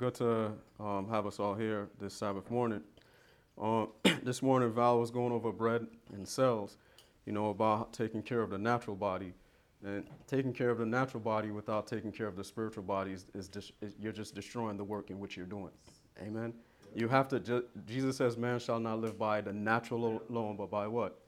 good to um, have us all here this Sabbath morning. Um, this morning, Val was going over bread and cells, you know, about taking care of the natural body. And taking care of the natural body without taking care of the spiritual body is, is, dis- is you're just destroying the work in which you're doing. Amen. You have to, ju- Jesus says, man shall not live by the natural alone, but by what?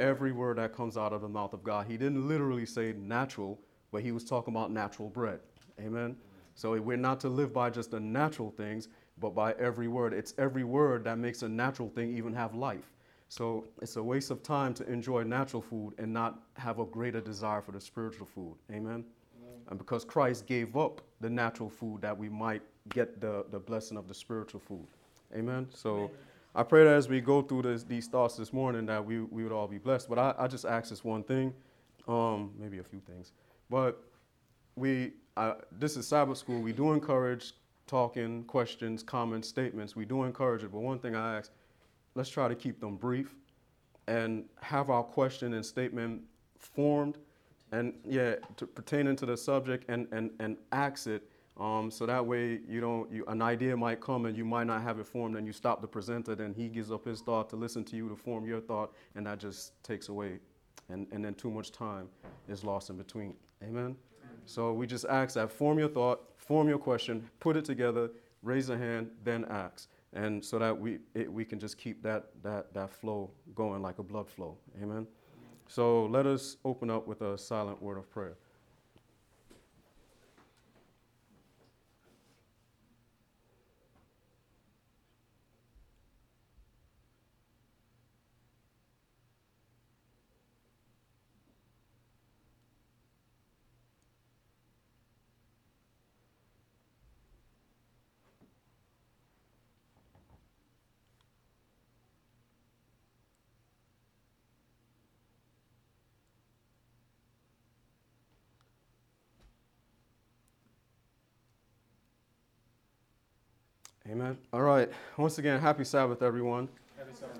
Every word that comes out of the mouth of God. He didn't literally say natural, but he was talking about natural bread. Amen. So we're not to live by just the natural things, but by every word. It's every word that makes a natural thing even have life. So it's a waste of time to enjoy natural food and not have a greater desire for the spiritual food. Amen. And because Christ gave up the natural food that we might get the, the blessing of the spiritual food. Amen. So I pray that as we go through this, these thoughts this morning that we, we would all be blessed. But I, I just ask this one thing, um, maybe a few things. But we, I, this is Sabbath school. We do encourage talking, questions, comments, statements. We do encourage it. But one thing I ask, let's try to keep them brief and have our question and statement formed and yeah, to, pertaining to the subject and, and, and ask it um, so that way you don't, you, an idea might come and you might not have it formed and you stop the presenter, then he gives up his thought to listen to you to form your thought and that just takes away and, and then too much time is lost in between. Amen? So we just ask that form your thought, form your question, put it together, raise a hand, then ask. And so that we, it, we can just keep that, that, that flow going like a blood flow. Amen? So let us open up with a silent word of prayer. Amen. All right. Once again, happy Sabbath, everyone.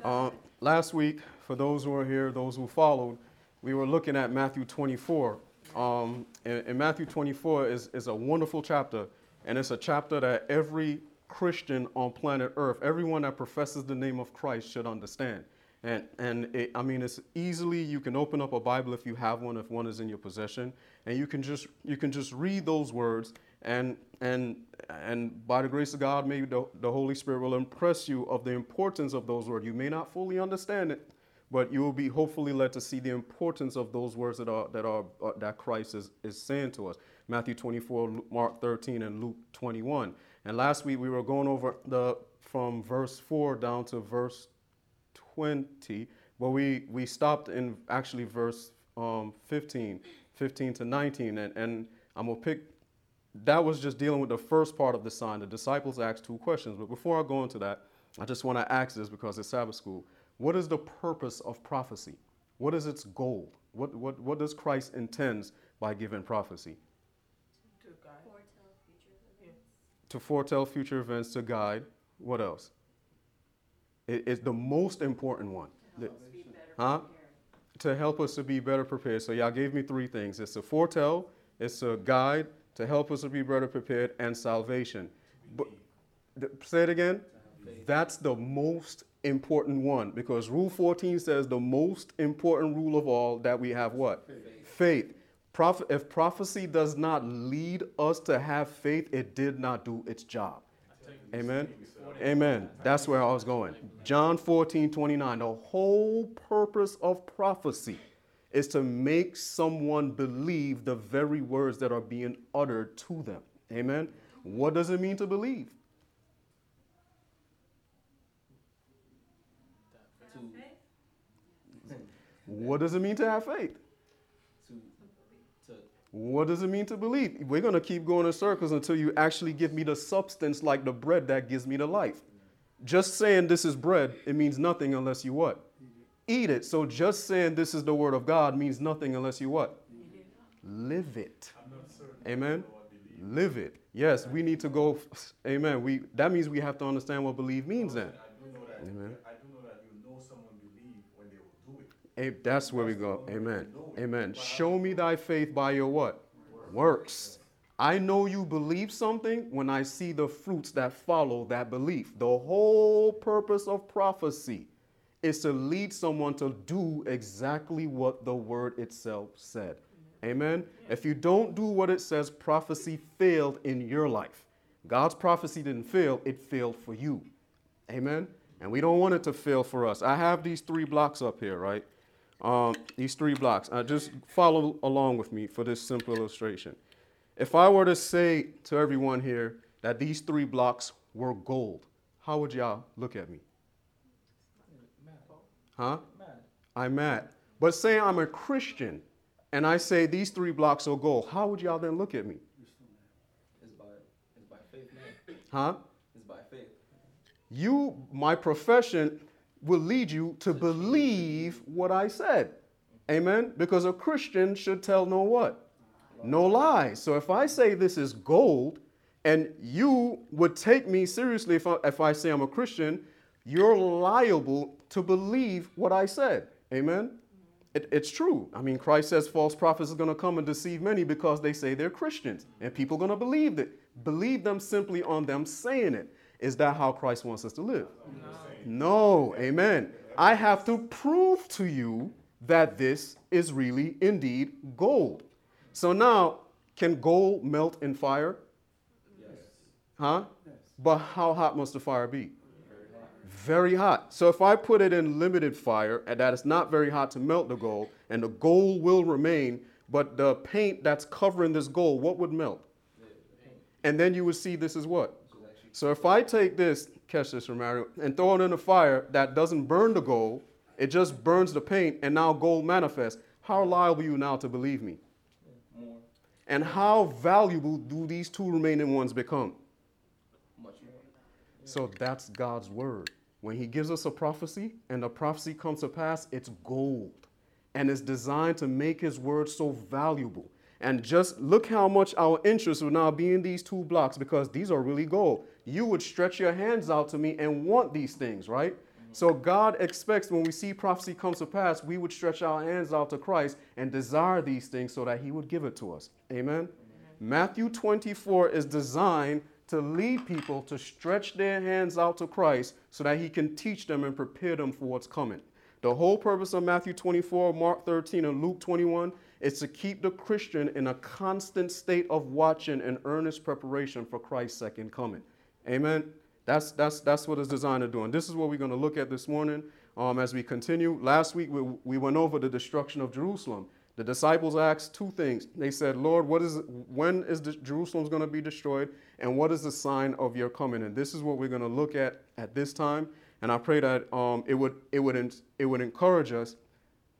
Uh, last week, for those who are here, those who followed, we were looking at Matthew 24. Um, and, and Matthew 24 is, is a wonderful chapter, and it's a chapter that every Christian on planet Earth, everyone that professes the name of Christ, should understand. And, and it, I mean, it's easily, you can open up a Bible if you have one, if one is in your possession, and you can just, you can just read those words and, and, and by the grace of God, maybe the, the Holy Spirit will impress you of the importance of those words. You may not fully understand it, but you will be hopefully led to see the importance of those words that are that are uh, that Christ is, is saying to us. Matthew 24, Mark 13, and Luke 21. And last week we were going over the from verse 4 down to verse 20, but we we stopped in actually verse um, 15, 15 to 19, and, and I'm gonna pick that was just dealing with the first part of the sign. The disciples asked two questions. But before I go into that, I just want to ask this because it's Sabbath school. What is the purpose of prophecy? What is its goal? What, what, what does Christ intends by giving prophecy? To God. Foretell future events. To foretell future events, to guide. What else? It- it's the most important one. The- Help us be better Huh? prepared. to help us to be better prepared. So y'all gave me three things. It's to foretell, it's to guide, to help us to be better prepared, and salvation. But say it again. That's the most important one because Rule 14 says the most important rule of all that we have what? Faith. Proph- if prophecy does not lead us to have faith, it did not do its job. Amen. Amen. That's where I was going. John 14, 29. The whole purpose of prophecy is to make someone believe the very words that are being uttered to them. Amen. What does it mean to believe? What does it mean to have faith? What does it mean to believe? We're going to keep going in circles until you actually give me the substance like the bread that gives me the life. Just saying this is bread, it means nothing unless you what? Eat it. So just saying this is the word of God means nothing unless you what? Live it. Amen. Live it. Yes, we need to go. Amen. We that means we have to understand what believe means then. Amen. I do know that you know someone believe when they will do it. That's where we go. Amen. Amen. Show me thy faith by your what? Works. I know you believe something when I see the fruits that follow that belief. The whole purpose of prophecy is to lead someone to do exactly what the word itself said. Amen. If you don't do what it says, prophecy failed in your life. God's prophecy didn't fail, it failed for you. Amen. And we don't want it to fail for us. I have these three blocks up here, right? Um, these three blocks. Uh, just follow along with me for this simple illustration. If I were to say to everyone here that these three blocks were gold, how would y'all look at me? Huh? I'm mad. But say I'm a Christian and I say these three blocks are gold, how would y'all then look at me? It's by it's by faith, man. Huh? It's by faith. You, my profession, will lead you to believe what I said. Amen? Because a Christian should tell no what? No lies. So if I say this is gold, and you would take me seriously if I, if I say I'm a Christian, you're liable to believe what I said. Amen? It, it's true. I mean, Christ says false prophets are going to come and deceive many because they say they're Christians, and people are going to believe it. Believe them simply on them saying it. Is that how Christ wants us to live? No. Amen. I have to prove to you that this is really indeed gold. So now, can gold melt in fire? Yes. Huh? Yes. But how hot must the fire be? Very hot. So if I put it in limited fire and that is not very hot to melt the gold, and the gold will remain, but the paint that's covering this gold, what would melt? The, the paint. And then you would see this is what? Which is actually So if I take this, catch this, Romario, and throw it in the fire that doesn't burn the gold, it just burns the paint, and now gold manifests. How liable are you now to believe me? more, And how valuable do these two remaining ones become? much. So that's God's word. When He gives us a prophecy and the prophecy comes to pass, it's gold. And it's designed to make His word so valuable. And just look how much our interest will now be in these two blocks because these are really gold. You would stretch your hands out to me and want these things, right? So God expects when we see prophecy comes to pass, we would stretch our hands out to Christ and desire these things so that He would give it to us. Amen. Matthew 24 is designed to lead people to stretch their hands out to Christ so that he can teach them and prepare them for what's coming. The whole purpose of Matthew 24, Mark 13, and Luke 21 is to keep the Christian in a constant state of watching and earnest preparation for Christ's second coming. Amen. That's, that's, that's what it's designed to do. And this is what we're going to look at this morning um, as we continue. Last week, we, we went over the destruction of Jerusalem. The disciples asked two things. They said, Lord, what is, when is the, Jerusalem's going to be destroyed? And what is the sign of your coming? And this is what we're going to look at at this time. And I pray that um, it, would, it, would, it would encourage us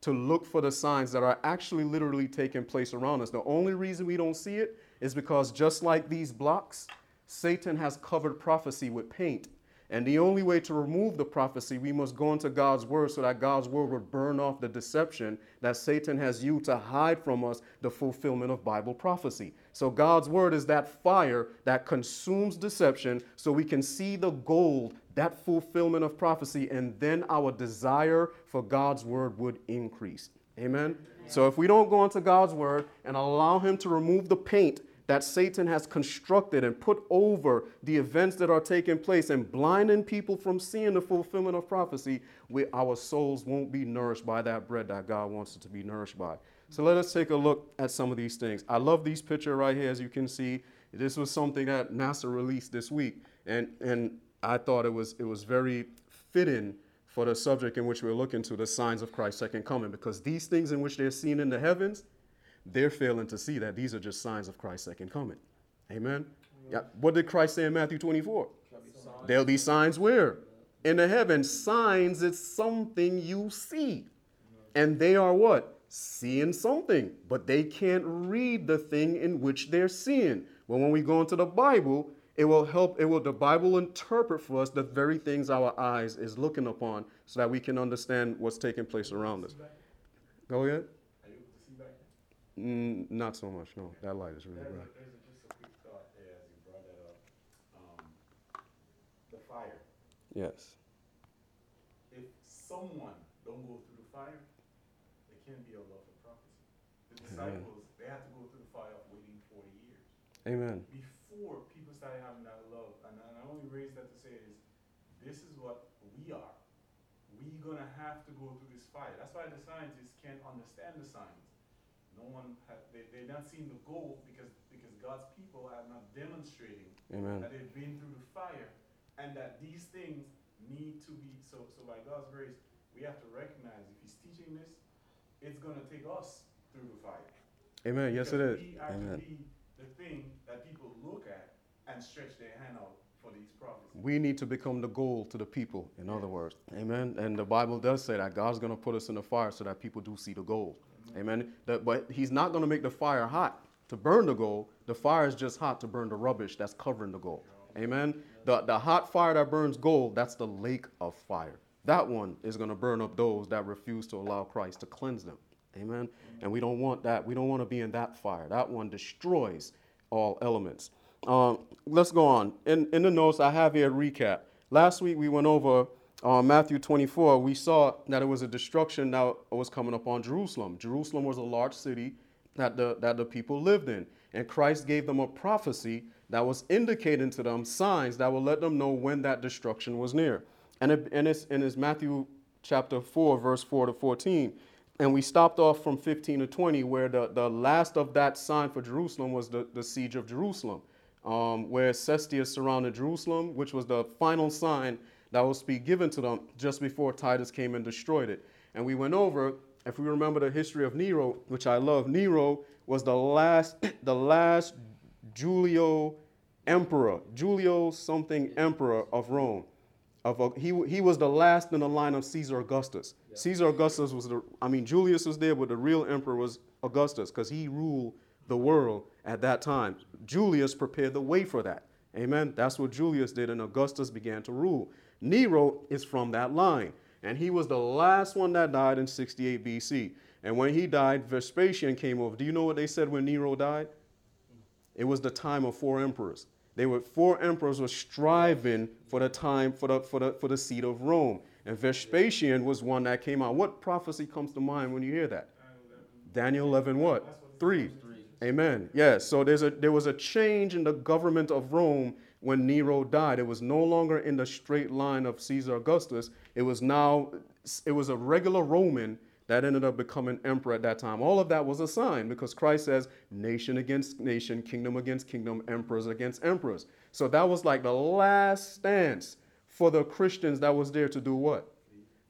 to look for the signs that are actually literally taking place around us. The only reason we don't see it is because just like these blocks, Satan has covered prophecy with paint. And the only way to remove the prophecy, we must go into God's word so that God's word would burn off the deception that Satan has used to hide from us the fulfillment of Bible prophecy. So God's word is that fire that consumes deception so we can see the gold, that fulfillment of prophecy, and then our desire for God's word would increase. Amen. So if we don't go into God's word and allow him to remove the paint that Satan has constructed and put over the events that are taking place and blinding people from seeing the fulfillment of prophecy, we, our souls won't be nourished by that bread that God wants us to be nourished by. So let us take a look at some of these things. I love these picture right here, as you can see. This was something that NASA released this week, and, and I thought it was, it was very fitting for the subject in which we're looking to, the signs of Christ's second coming, because these things in which they're seen in the heavens, they're failing to see that these are just signs of Christ's second coming. Amen. Yeah. What did Christ say in Matthew 24? Be. There'll be signs where? In the heaven. Signs is something you see. And they are what? Seeing something. But they can't read the thing in which they're seeing. Well, when we go into the Bible, it will help, it will the Bible interpret for us the very things our eyes is looking upon so that we can understand what's taking place around us. Go ahead. Are you able to see back? Mm, not so much, no. That light is really bright. there's a, just a quick thought there as you brought that up. Um, the fire. Yes. If someone don't go through the fire, there can't be a love for prophecy. The Amen. disciples, they have to go through the fire of waiting forty years. Amen. before people started having that love, and, and I only raise that to say is, this is what we are. We're gonna have to go through this fire. That's why the scientists can't understand the science. No one they, they not seen the goal because, because God's people are not demonstrating Amen. that they've been through the fire and that these things need to be, so, so by God's grace, we have to recognize if he's teaching this, it's gonna take us through the fire. Amen. Yes, it is. We are to Amen. be the thing that people look at and stretch their hand out these. We need to become the goal to the people, in other words. Amen. And the Bible does say that God's going to put us in the fire so that people do see the gold. Amen. That, but He's not going to make the fire hot to burn the gold. The fire is just hot to burn the rubbish that's covering the gold. Amen. The, the hot fire that burns gold, that's the lake of fire. That one is going to burn up those that refuse to allow Christ to cleanse them. Amen. And we don't want that. We don't want to be in that fire. That one destroys all elements. Um, let's go on. In, in the notes, I have here a recap. Last week we went over uh, Matthew 24. We saw that it was a destruction that was coming upon Jerusalem. Jerusalem was a large city that the, that the people lived in. And Christ gave them a prophecy that was indicating to them signs that will let them know when that destruction was near. And, it, and it's, and it's Matthew chapter 4, verse 4 to 14. And we stopped off from 15 to 20, where the, the last of that sign for Jerusalem was the, the siege of Jerusalem, um, where Cestius surrounded Jerusalem, which was the final sign that was to be given to them just before Titus came and destroyed it. And we went over, if we remember the history of Nero, which I love, Nero was the last, the last Julio emperor, Julio something emperor of Rome. Of a, he, he was the last in the line of Caesar Augustus. Caesar Augustus was the, I mean, Julius was there, but the real emperor was Augustus because he ruled the world at that time. Julius prepared the way for that. Amen. That's what Julius did, and Augustus began to rule. Nero is from that line, and he was the last one that died in 68 BC. And when he died, Vespasian came over. Do you know what they said when Nero died? It was the time of four emperors. They were four emperors were striving for the time for the for the for the seat of Rome. And Vespasian was one that came out. What prophecy comes to mind when you hear that? Daniel 11 what? 3. Three. Amen. Yes. So there's a there was a change in the government of Rome when Nero died. It was no longer in the straight line of Caesar Augustus. It was now it was a regular Roman that ended up becoming emperor at that time. All of that was a sign because Christ says nation against nation, kingdom against kingdom, emperors against emperors. So that was like the last stance for the Christians that was there to do what?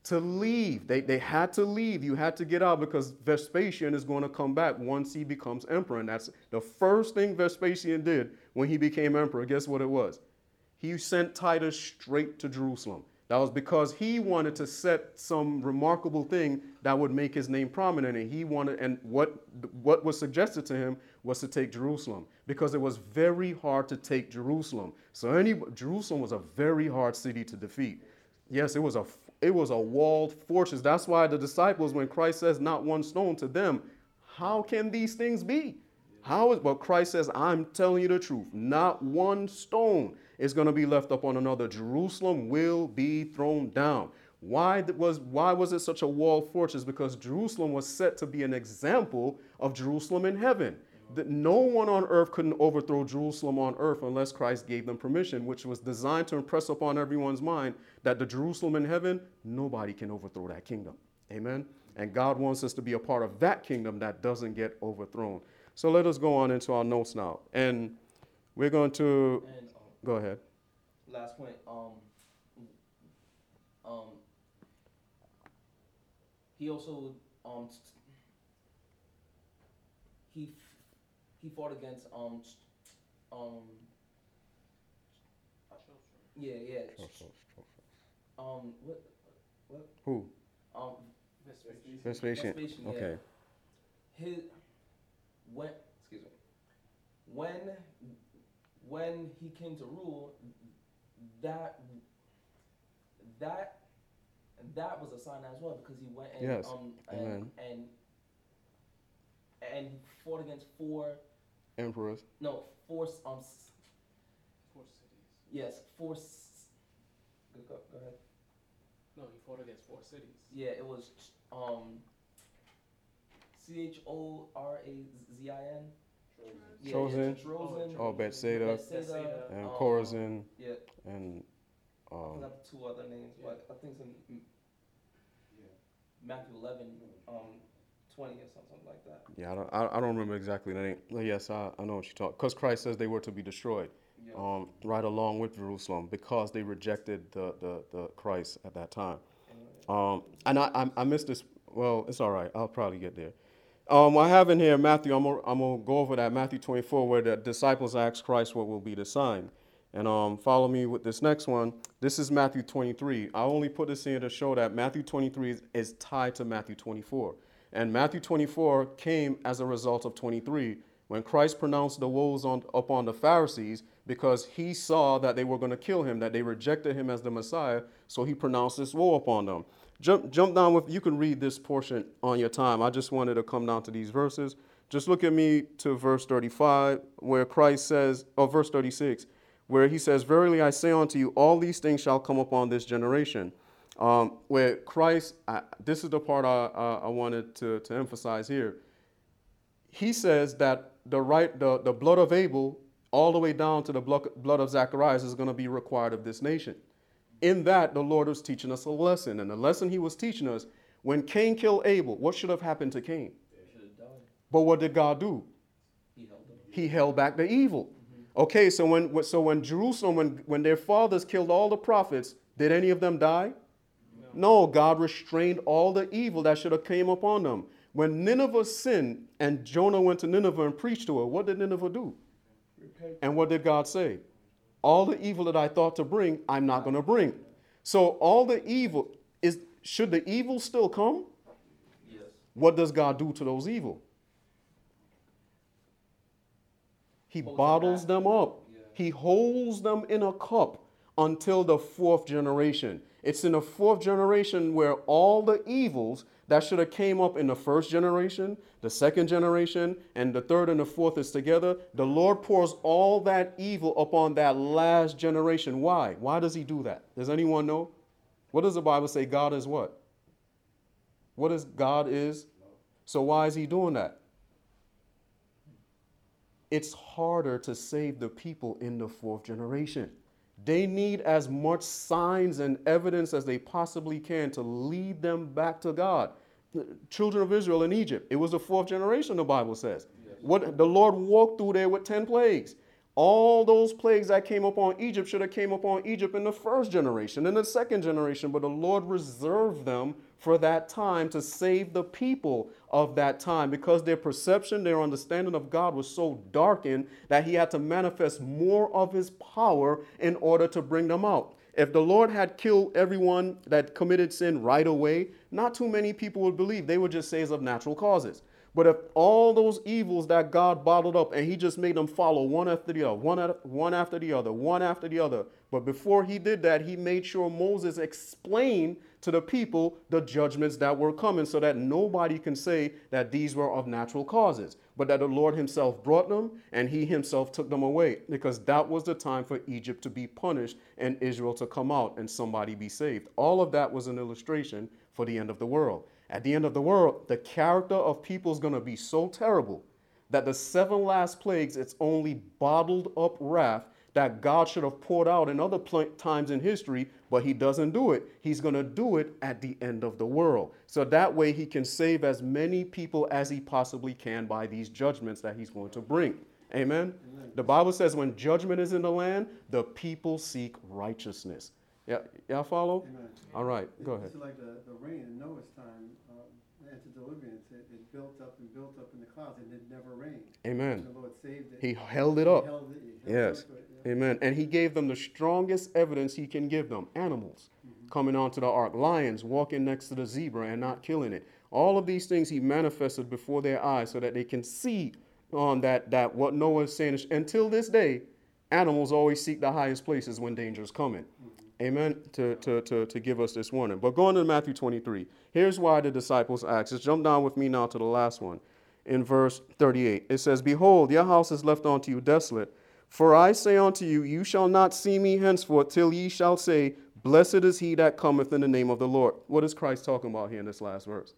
To leave. They, they had to leave. You had to get out because Vespasian is going to come back once he becomes emperor. And that's the first thing Vespasian did when he became emperor. Guess what it was? He sent Titus straight to Jerusalem. That was because he wanted to set some remarkable thing that would make his name prominent. And he wanted, and what, what was suggested to him was to take Jerusalem because it was very hard to take Jerusalem. So any, Jerusalem was a very hard city to defeat. Yes, it was a it was a walled fortress. That's why the disciples, when Christ says not one stone to them, how can these things be? How is but Christ says, I'm telling you the truth. Not one stone is going to be left upon another. Jerusalem will be thrown down. Why was why was it such a walled fortress? Because Jerusalem was set to be an example of Jerusalem in heaven. That no one on earth couldn't overthrow Jerusalem on earth unless Christ gave them permission, which was designed to impress upon everyone's mind that the Jerusalem in heaven, nobody can overthrow that kingdom. Amen. And God wants us to be a part of that kingdom that doesn't get overthrown. So let us go on into our notes now. And we're going to And um, go ahead. last point. Um. Um. He also um. He he fought against um um. Yeah, yeah. Um. What? what Who? Um. Vespasian. Vespasian, yeah. Okay. his when excuse me when when he came to rule that that that was a sign as well because he went and Yes. um and, Amen. and and fought against four Emperors. no four um s- Four cities. yes four s- go, go, go ahead No, he fought against four cities. yeah it was um C H O R A Z I N Yeah, Chosen. Yeah, Trozen. Oh, Bethsaida Bethsaida, and um, Chorazin Yeah, and I um, forgot the two other names, but I think it's in M- Matthew 11, um, 20 or something like that. yeah, I don't, I, I don't remember exactly the name. Yes, I, I know what you're talking. Because Christ says they were to be destroyed, Yeah. um, right along with Jerusalem, because they rejected the, the, the Christ at that time. Um, and I, I, I missed this. Well, it's all right. I'll probably get there. Um, I have in here Matthew. I'm gonna, I'm gonna go over that Matthew 24, where the disciples asked Christ what will be the sign. And um, follow me with this next one. This is Matthew 23. I only put this in to show that Matthew 23 is, is tied to Matthew 24. And Matthew 24 came as a result of 23 when Christ pronounced the woes on, upon the Pharisees because he saw that they were going to kill him, that they rejected him as the Messiah. So he pronounced this woe upon them. Jump, jump down with, you can read this portion on your time. I just wanted to come down to these verses. Just look at me to verse 35, where Christ says, or verse 36, where he says, Verily I say unto you, all these things shall come upon this generation. Um, where Christ, I, this is the part I, I, I wanted to, to emphasize here. He says that the right, the, the blood of Abel, all the way down to the blood, blood of Zacharias, is going to be required of this nation. In that, the Lord was teaching us a lesson. And the lesson he was teaching us when Cain killed Abel, what should have happened to Cain? They should have died. But what did God do? He held. He held back the evil. Okay, so when so when Jerusalem, when, when their fathers killed all the prophets, did any of them die? No, God restrained all the evil that should have came upon them. When Nineveh sinned and Jonah went to Nineveh and preached to her, what did Nineveh do? And what did God say? All the evil that I thought to bring, I'm not going to bring. So all the evil is should the evil still come? Yes. What does God do to those evil? He Holds bottles them up. Yeah. He holds them in a cup until the fourth generation. It's in the fourth generation where all the evils that should have came up in the first generation, the second generation, and the third and the fourth is together. The Lord pours all that evil upon that last generation. Why? Why does he do that? Does anyone know? What does the Bible say? God is what? What is God is? So why is he doing that? It's harder to save the people in the fourth generation. They need as much signs and evidence as they possibly can to lead them back to God. Children of Israel in Egypt, it was the fourth generation, the Bible says. What the Lord walked through there with 10 plagues. All those plagues that came upon Egypt should have came upon Egypt in the first generation, in the second generation, but the Lord reserved them for that time to save the people of that time because their perception, their understanding of God was so darkened that he had to manifest more of his power in order to bring them out. If the Lord had killed everyone that committed sin right away, not too many people would believe. They would just say it's of natural causes. But if all those evils that God bottled up and he just made them follow one after the other, one, at, one after the other, one after the other. But before he did that, he made sure Moses explained to the people the judgments that were coming so that nobody can say that these were of natural causes, but that the Lord himself brought them and he himself took them away because that was the time for Egypt to be punished and Israel to come out and somebody be saved. All of that was an illustration for the end of the world. At the end of the world, the character of people is going to be so terrible that the seven last plagues, it's only bottled up wrath that God should have poured out in other pl- times in history, but he doesn't do it. He's going to do it at the end of the world. So that way he can save as many people as he possibly can by these judgments that he's going to bring. Amen. The Bible says when judgment is in the land, the people seek righteousness. Yeah, y'all follow? Amen. All right, go ahead. It's like the, the rain in Noah's time, um, antediluvians, it, it built up and built up in the clouds and it never rained. Amen. The Lord saved it. He held it He up. held it- he held Yes. it. Amen. And he gave them the strongest evidence he can give them animals coming onto the ark, lions walking next to the zebra and not killing it. All of these things he manifested before their eyes so that they can see on that, that what Noah is saying. is- Until this day, animals always seek the highest places when danger is coming. Amen. To, to, to, to give us this warning. But going to Matthew 23, here's why the disciples asked. Just jump down with me now to the last one. In verse 38, it says, Behold, your house is left unto you desolate. For I say unto you, you shall not see me henceforth till ye shall say, Blessed is he that cometh in the name of the Lord. What is Christ talking about here in this last verse?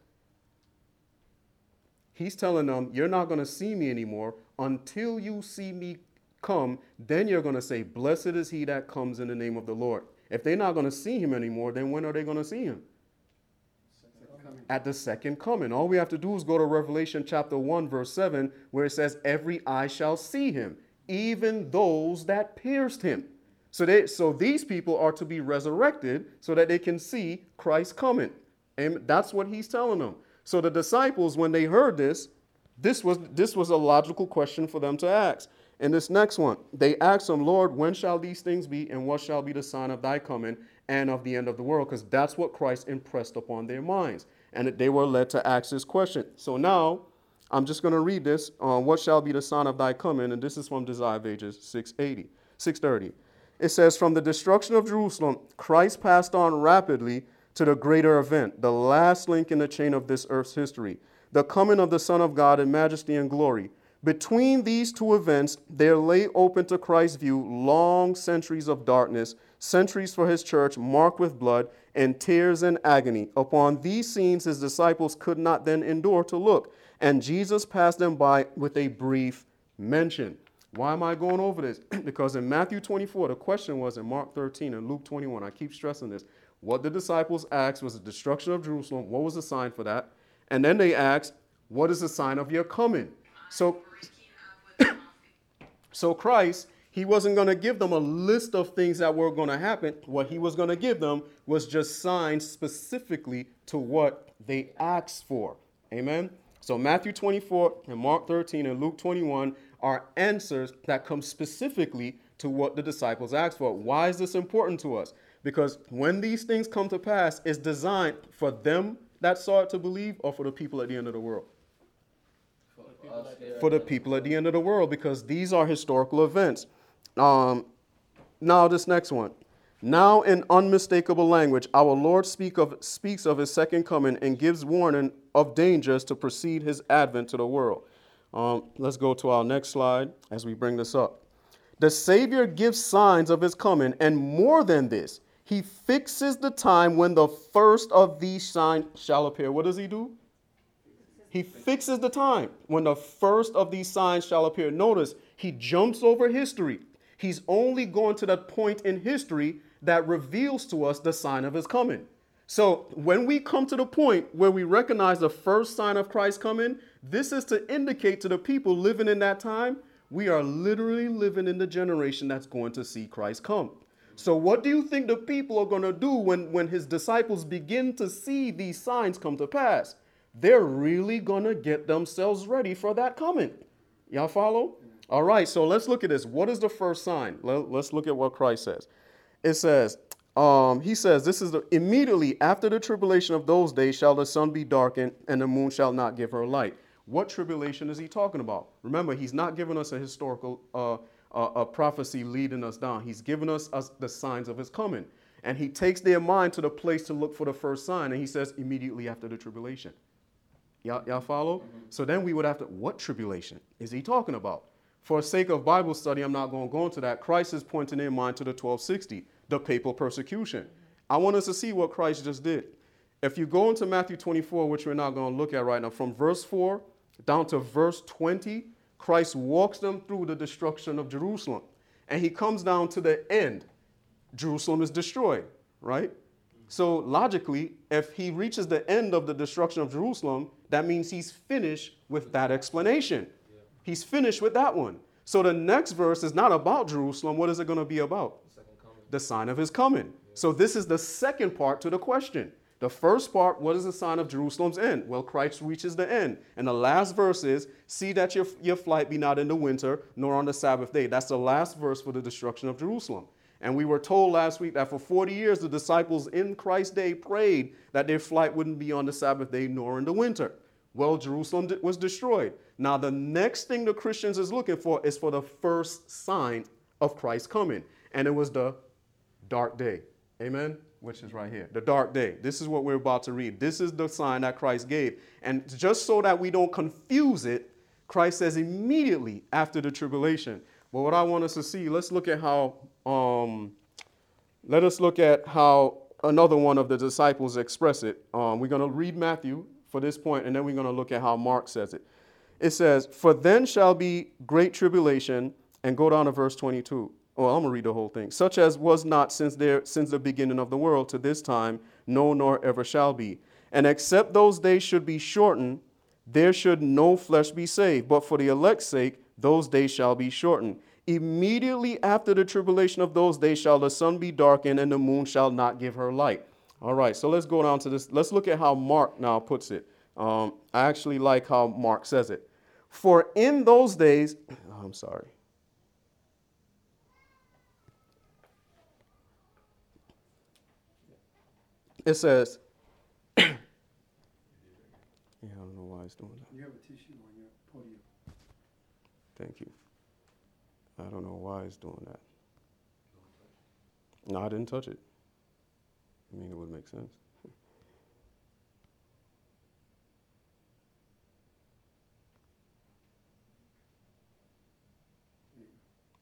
He's telling them, You're not going to see me anymore until you see me come, then you're going to say, Blessed is he that comes in the name of the Lord. If they're not going to see him anymore, then when are they going to see him? At the second coming. All we have to do is go to Revelation chapter 1, verse 7, where it says, Every eye shall see him, even those that pierced him. So, they, so these people are to be resurrected so that they can see Christ coming. And that's what he's telling them. So the disciples, when they heard this, this was, this was a logical question for them to ask. And this next one, they asked him, Lord, when shall these things be, and what shall be the sign of thy coming and of the end of the world? Because that's what Christ impressed upon their minds. And they were led to ask this question. So now, I'm just going to read this. Uh, what shall be the sign of thy coming? And this is from Desire of Ages 680, 630. It says, From the destruction of Jerusalem, Christ passed on rapidly to the greater event, the last link in the chain of this earth's history, the coming of the Son of God in majesty and glory. Between these two events, there lay open to Christ's view long centuries of darkness, centuries for his church marked with blood and tears and agony. Upon these scenes, his disciples could not then endure to look, and Jesus passed them by with a brief mention. Why am I going over this? because in Matthew 24, the question was in Mark 13 and Luke 21. I keep stressing this. What the disciples asked was the destruction of Jerusalem. What was the sign for that? And then they asked, What is the sign of your coming? So so Christ, he wasn't going to give them a list of things that were going to happen. What he was going to give them was just signs specifically to what they asked for. Amen. So Matthew 24 and Mark 13 and Luke 21 are answers that come specifically to what the disciples asked for. Why is this important to us? Because when these things come to pass, it's designed for them that saw it to believe or for the people at the end of the world for the people at the end of the world because these are historical events. Um, now, this next one. Now, in unmistakable language, our Lord speak of, speaks of his second coming and gives warning of dangers to precede his advent to the world. Um, let's go to our next slide as we bring this up. The Savior gives signs of his coming, and more than this, he fixes the time when the first of these signs shall appear. What does he do? He fixes the time when the first of these signs shall appear. Notice, he jumps over history. He's only going to that point in history that reveals to us the sign of his coming. So when we come to the point where we recognize the first sign of Christ coming, this is to indicate to the people living in that time, we are literally living in the generation that's going to see Christ come. So what do you think the people are going to do when, when his disciples begin to see these signs come to pass? they're really going to get themselves ready for that coming. Y'all follow? All right, so let's look at this. What is the first sign? Let, us look at what Christ says. It says, um, He says, This is the immediately after the tribulation of those days shall the sun be darkened and the moon shall not give her light. What tribulation is he talking about? Remember, he's not giving us a historical uh, uh, a prophecy leading us down. He's giving us, us the signs of his coming. And he takes their mind to the place to look for the first sign, and he says, immediately after the tribulation. Y'all, y'all follow? Mm-hmm. So then we would have to, what tribulation is he talking about? For sake of Bible study, I'm not going to go into that. Christ is pointing their mind to the 1260, the papal persecution. I want us to see what Christ just did. If you go into Matthew 24, which we're not going to look at right now, from verse 4 down to verse 20, Christ walks them through the destruction of Jerusalem. And he comes down to the end. Jerusalem is destroyed, right? So logically, if he reaches the end of the destruction of Jerusalem, that means he's finished with that explanation. He's finished with that one. So the next verse is not about Jerusalem. What is it going to be about? The sign of his coming. So this is the second part to the question. The first part, what is the sign of Jerusalem's end? Well, Christ reaches the end. And the last verse is, see that your, your flight be not in the winter, nor on the Sabbath day. That's the last verse for the destruction of Jerusalem. And we were told last week that for 40 years, the disciples in Christ's day prayed that their flight wouldn't be on the Sabbath day nor in the winter. Well, Jerusalem was destroyed. Now, the next thing the Christians is looking for is for the first sign of Christ coming. And it was the dark day. Amen? Which is right here. The dark day. This is what we're about to read. This is the sign that Christ gave. And just so that we don't confuse it, Christ says immediately after the tribulation. But what I want us to see, let's look at how, um, let us look at how another one of the disciples express it. Um, we're going to read Matthew for this point, and then we're going to look at how Mark says it. It says, For then shall be great tribulation, and go down to verse 22. Well, I'm gonna read the whole thing. Such as was not since there since the beginning of the world to this time, no nor ever shall be. And except those days should be shortened, there should no flesh be saved. But for the elect's sake, those days shall be shortened. Immediately after the tribulation of those days shall the sun be darkened, and the moon shall not give her light. All right, so let's go down to this. Let's look at how Mark now puts it. Um, I actually like how Mark says it. For in those days, I'm sorry. It says, yeah, I don't know why it's doing that. You have a tissue on your podium. Thank you. I don't know why it's doing that. No, I didn't touch it. I mean, it would make sense.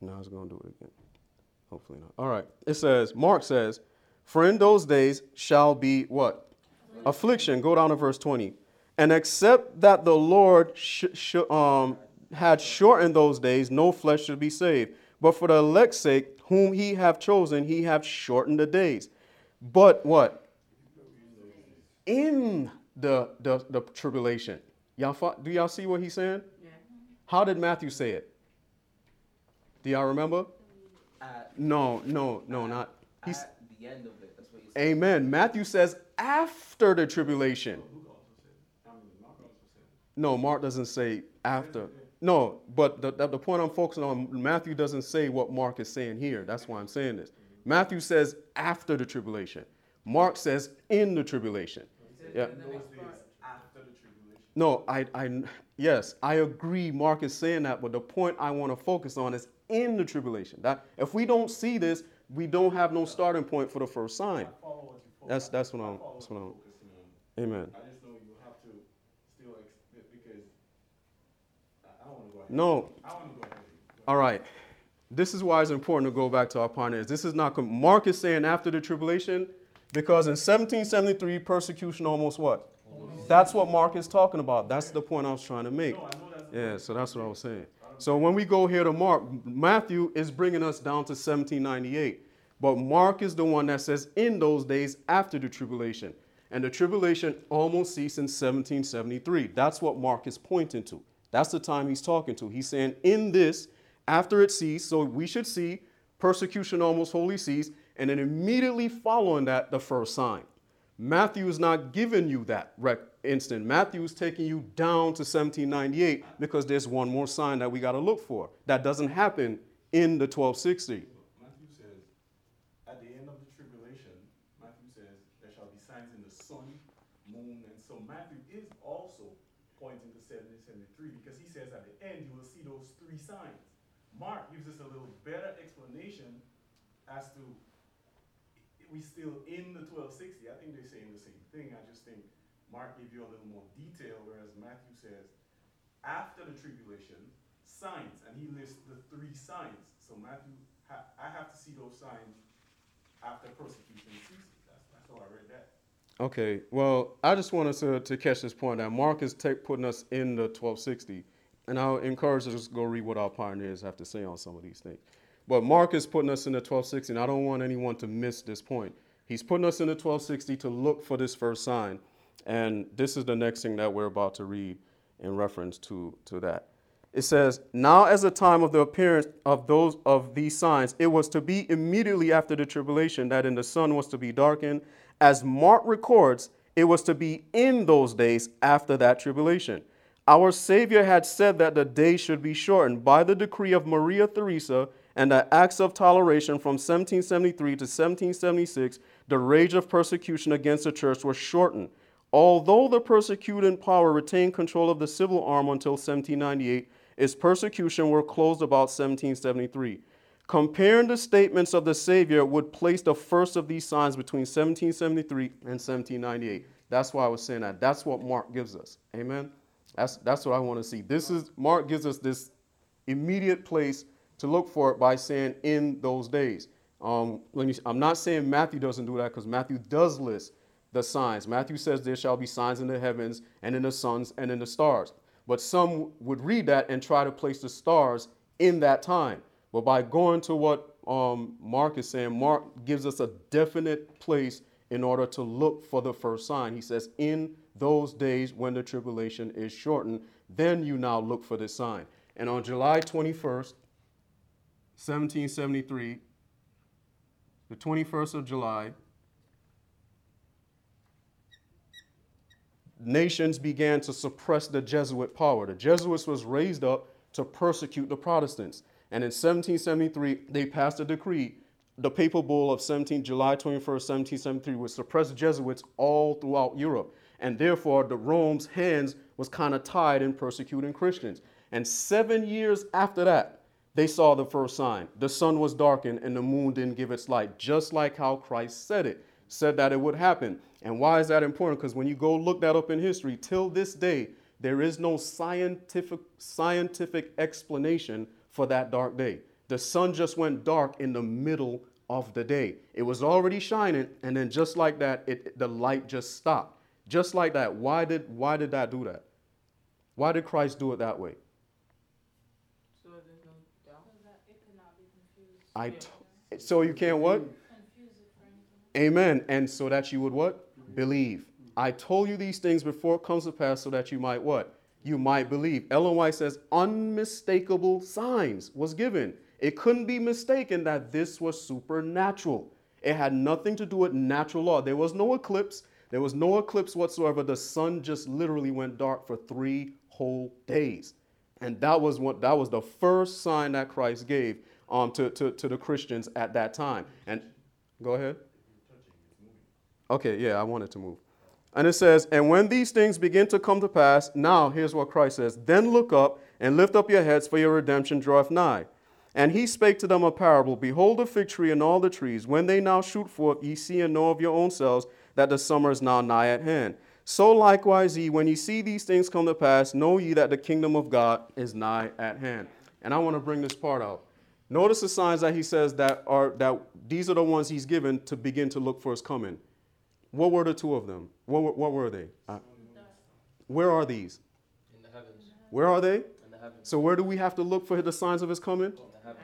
Now it's going to do it again. Hopefully not. All right. It says, Mark says, For in those days shall be what? Affliction. Go down to verse 20. And except that the Lord sh- sh- um, had shortened those days, no flesh should be saved. But for the elect's sake, whom he have chosen, he have shortened the days. But what? In the, the, the tribulation. Y'all, fo- do y'all see what he's saying? Yeah. How did Matthew say it? Do y'all remember? At, No, no, no, not. He's, at the end of amen. Matthew says after the tribulation. Luke also said, I mean, Mark also said. No, Mark doesn't say after. No, but the, the, point I'm focusing on, Matthew doesn't say what Mark is saying here. That's why I'm saying this. Matthew says after the tribulation. Mark says in the tribulation. Yeah. In those days after the tribulation. No, I, I, yes, I agree. Mark is saying that, but the point I want to focus on is in the tribulation. That if we don't see this, we don't have no starting point for the first sign. That's that's what I'm. That's what I'm. focusing on. Amen. I just know you have to still, ex- because I I don't want to go ahead. No, I want to go ahead. All right. This is why it's important to go back to our pioneers. This is not, Mark is saying after the tribulation, because in 1773, persecution almost what? That's what Mark is talking about. That's the point I was trying to make. No, I know that's. Yeah, so that's what I was saying. So when we go here to Mark, Matthew is bringing us down to 1798. But Mark is the one that says in those days after the tribulation. And the tribulation almost ceased in 1773. That's what Mark is pointing to. That's the time he's talking to. He's saying in this, after it ceased, so we should see persecution almost wholly ceased, and then immediately following that, the first sign. Matthew is not giving you that rec- instant. Matthew is taking you down to 1798 because there's one more sign that we got to look for. That doesn't happen in the 1260. Matthew says, at the end of the tribulation, Matthew says, there shall be signs in the sun, moon, and so Matthew is also pointing to 1773 because he says at the end you will see those three signs. Mark gives us a little better explanation as to we still in the 1260. I think they're saying the same thing. I just think Mark gave you a little more detail, whereas Matthew says after the tribulation, signs, and he lists the three signs. So Matthew, ha- I have to see those signs after persecution ceases. That's, that's how I read that. Okay, well, I just wanted to, to catch this point that Mark is ta- putting us in the 1260. And I'll encourage us to go read what our pioneers have to say on some of these things. But Mark is putting us in the 1260, and I don't want anyone to miss this point. He's putting us in the 1260 to look for this first sign. And this is the next thing that we're about to read in reference to, to that. It says, Now as the time of the appearance of those of these signs, it was to be immediately after the tribulation that in the sun was to be darkened. As Mark records, it was to be in those days after that tribulation. Our Savior had said that the day should be shortened by the decree of Maria Theresa and the acts of toleration from 1773 to 1776. The rage of persecution against the church was shortened. Although the persecuting power retained control of the civil arm until 1798, its persecution were closed about 1773. Comparing the statements of the Savior would place the first of these signs between 1773 and 1798. That's why I was saying that. That's what Mark gives us. Amen. That's that's what I want to see. This is Mark gives us this immediate place to look for it by saying in those days. Um, I'm not saying Matthew doesn't do that because Matthew does list the signs. Matthew says there shall be signs in the heavens and in the suns and in the stars. But some would read that and try to place the stars in that time. But by going to what um, Mark is saying, Mark gives us a definite place in order to look for the first sign. He says, In those days when the tribulation is shortened, then you now look for this sign. And on July 21st, 1773, the 21st of July, nations began to suppress the Jesuit power. The Jesuits was raised up to persecute the Protestants. And in 1773, they passed a decree, the papal bull of 17, July 21st, 1773, would suppress Jesuits all throughout Europe. And therefore, the Rome's hands was kind of tied in persecuting Christians. And seven years after that, they saw the first sign. The sun was darkened and the moon didn't give its light, just like how Christ said it, said that it would happen. And why is that important? Because when you go look that up in history, till this day, there is no scientific scientific explanation for that dark day. The sun just went dark in the middle of the day. It was already shining, and then just like that, it, the light just stopped. Just like that. Why did why did that do that? Why did Christ do it that way? So there's no doubt. That it could not be confused. I t- so you can't what? Confuse it for anything. Amen. And so that you would what? Believe. I told you these things before it comes to pass so that you might what? You might believe. Ellen White says unmistakable signs was given. It couldn't be mistaken that this was supernatural. It had nothing to do with natural law. There was no eclipse. There was no eclipse whatsoever. The sun just literally went dark for three whole days. And that was what that was the first sign that Christ gave um, to, to, to the Christians at that time. And go ahead. Okay, yeah, I wanted to move. And it says, And when these things begin to come to pass, now here's what Christ says Then look up and lift up your heads, for your redemption draweth nigh. And he spake to them a parable Behold, the fig tree and all the trees, when they now shoot forth, ye see and know of your own selves that the summer is now nigh at hand. So likewise, ye, when ye see these things come to pass, know ye that the kingdom of God is nigh at hand. And I want to bring this part out. Notice the signs that he says that are that these are the ones he's given to begin to look for his coming. What were the two of them? What, were- what were they? Uh, where are these? In the heavens. Where are they? In the heavens. So where do we have to look for the signs of his coming?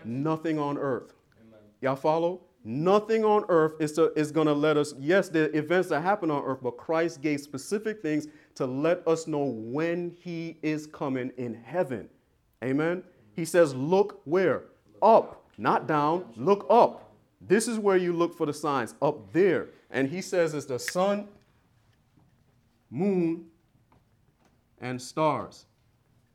In. Nothing on earth. Amen. Y'all follow? Nothing on earth is, to, is going to let us, yes, the events that happen on earth, but Christ gave specific things to let us know when he is coming in heaven. Amen? He says, look where? Up, not down, look up. This is where you look for the signs, up there. And he says it's the sun, moon, and stars.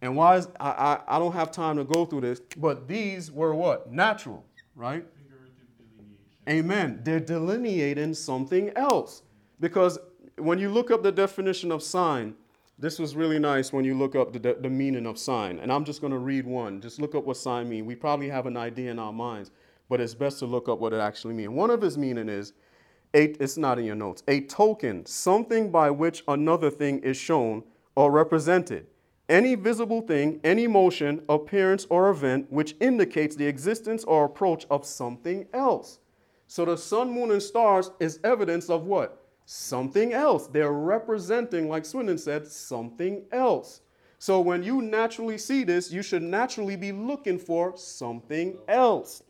And why is, I, I, I don't have time to go through this, but these were what? Natural, right? Amen. They're delineating something else. Because when you look up the definition of sign, this was really nice when you look up the, the meaning of sign. And I'm just going to read one. Just look up what sign mean. We probably have an idea in our minds, but it's best to look up what it actually means. One of his meaning is, a, it's not in your notes, a token, something by which another thing is shown or represented. Any visible thing, any motion, appearance, or event which indicates the existence or approach of something else. So the sun, moon, and stars is evidence of what? Something else. They're representing, like Swindon said, something else. So when you naturally see this, you should naturally be looking for something else.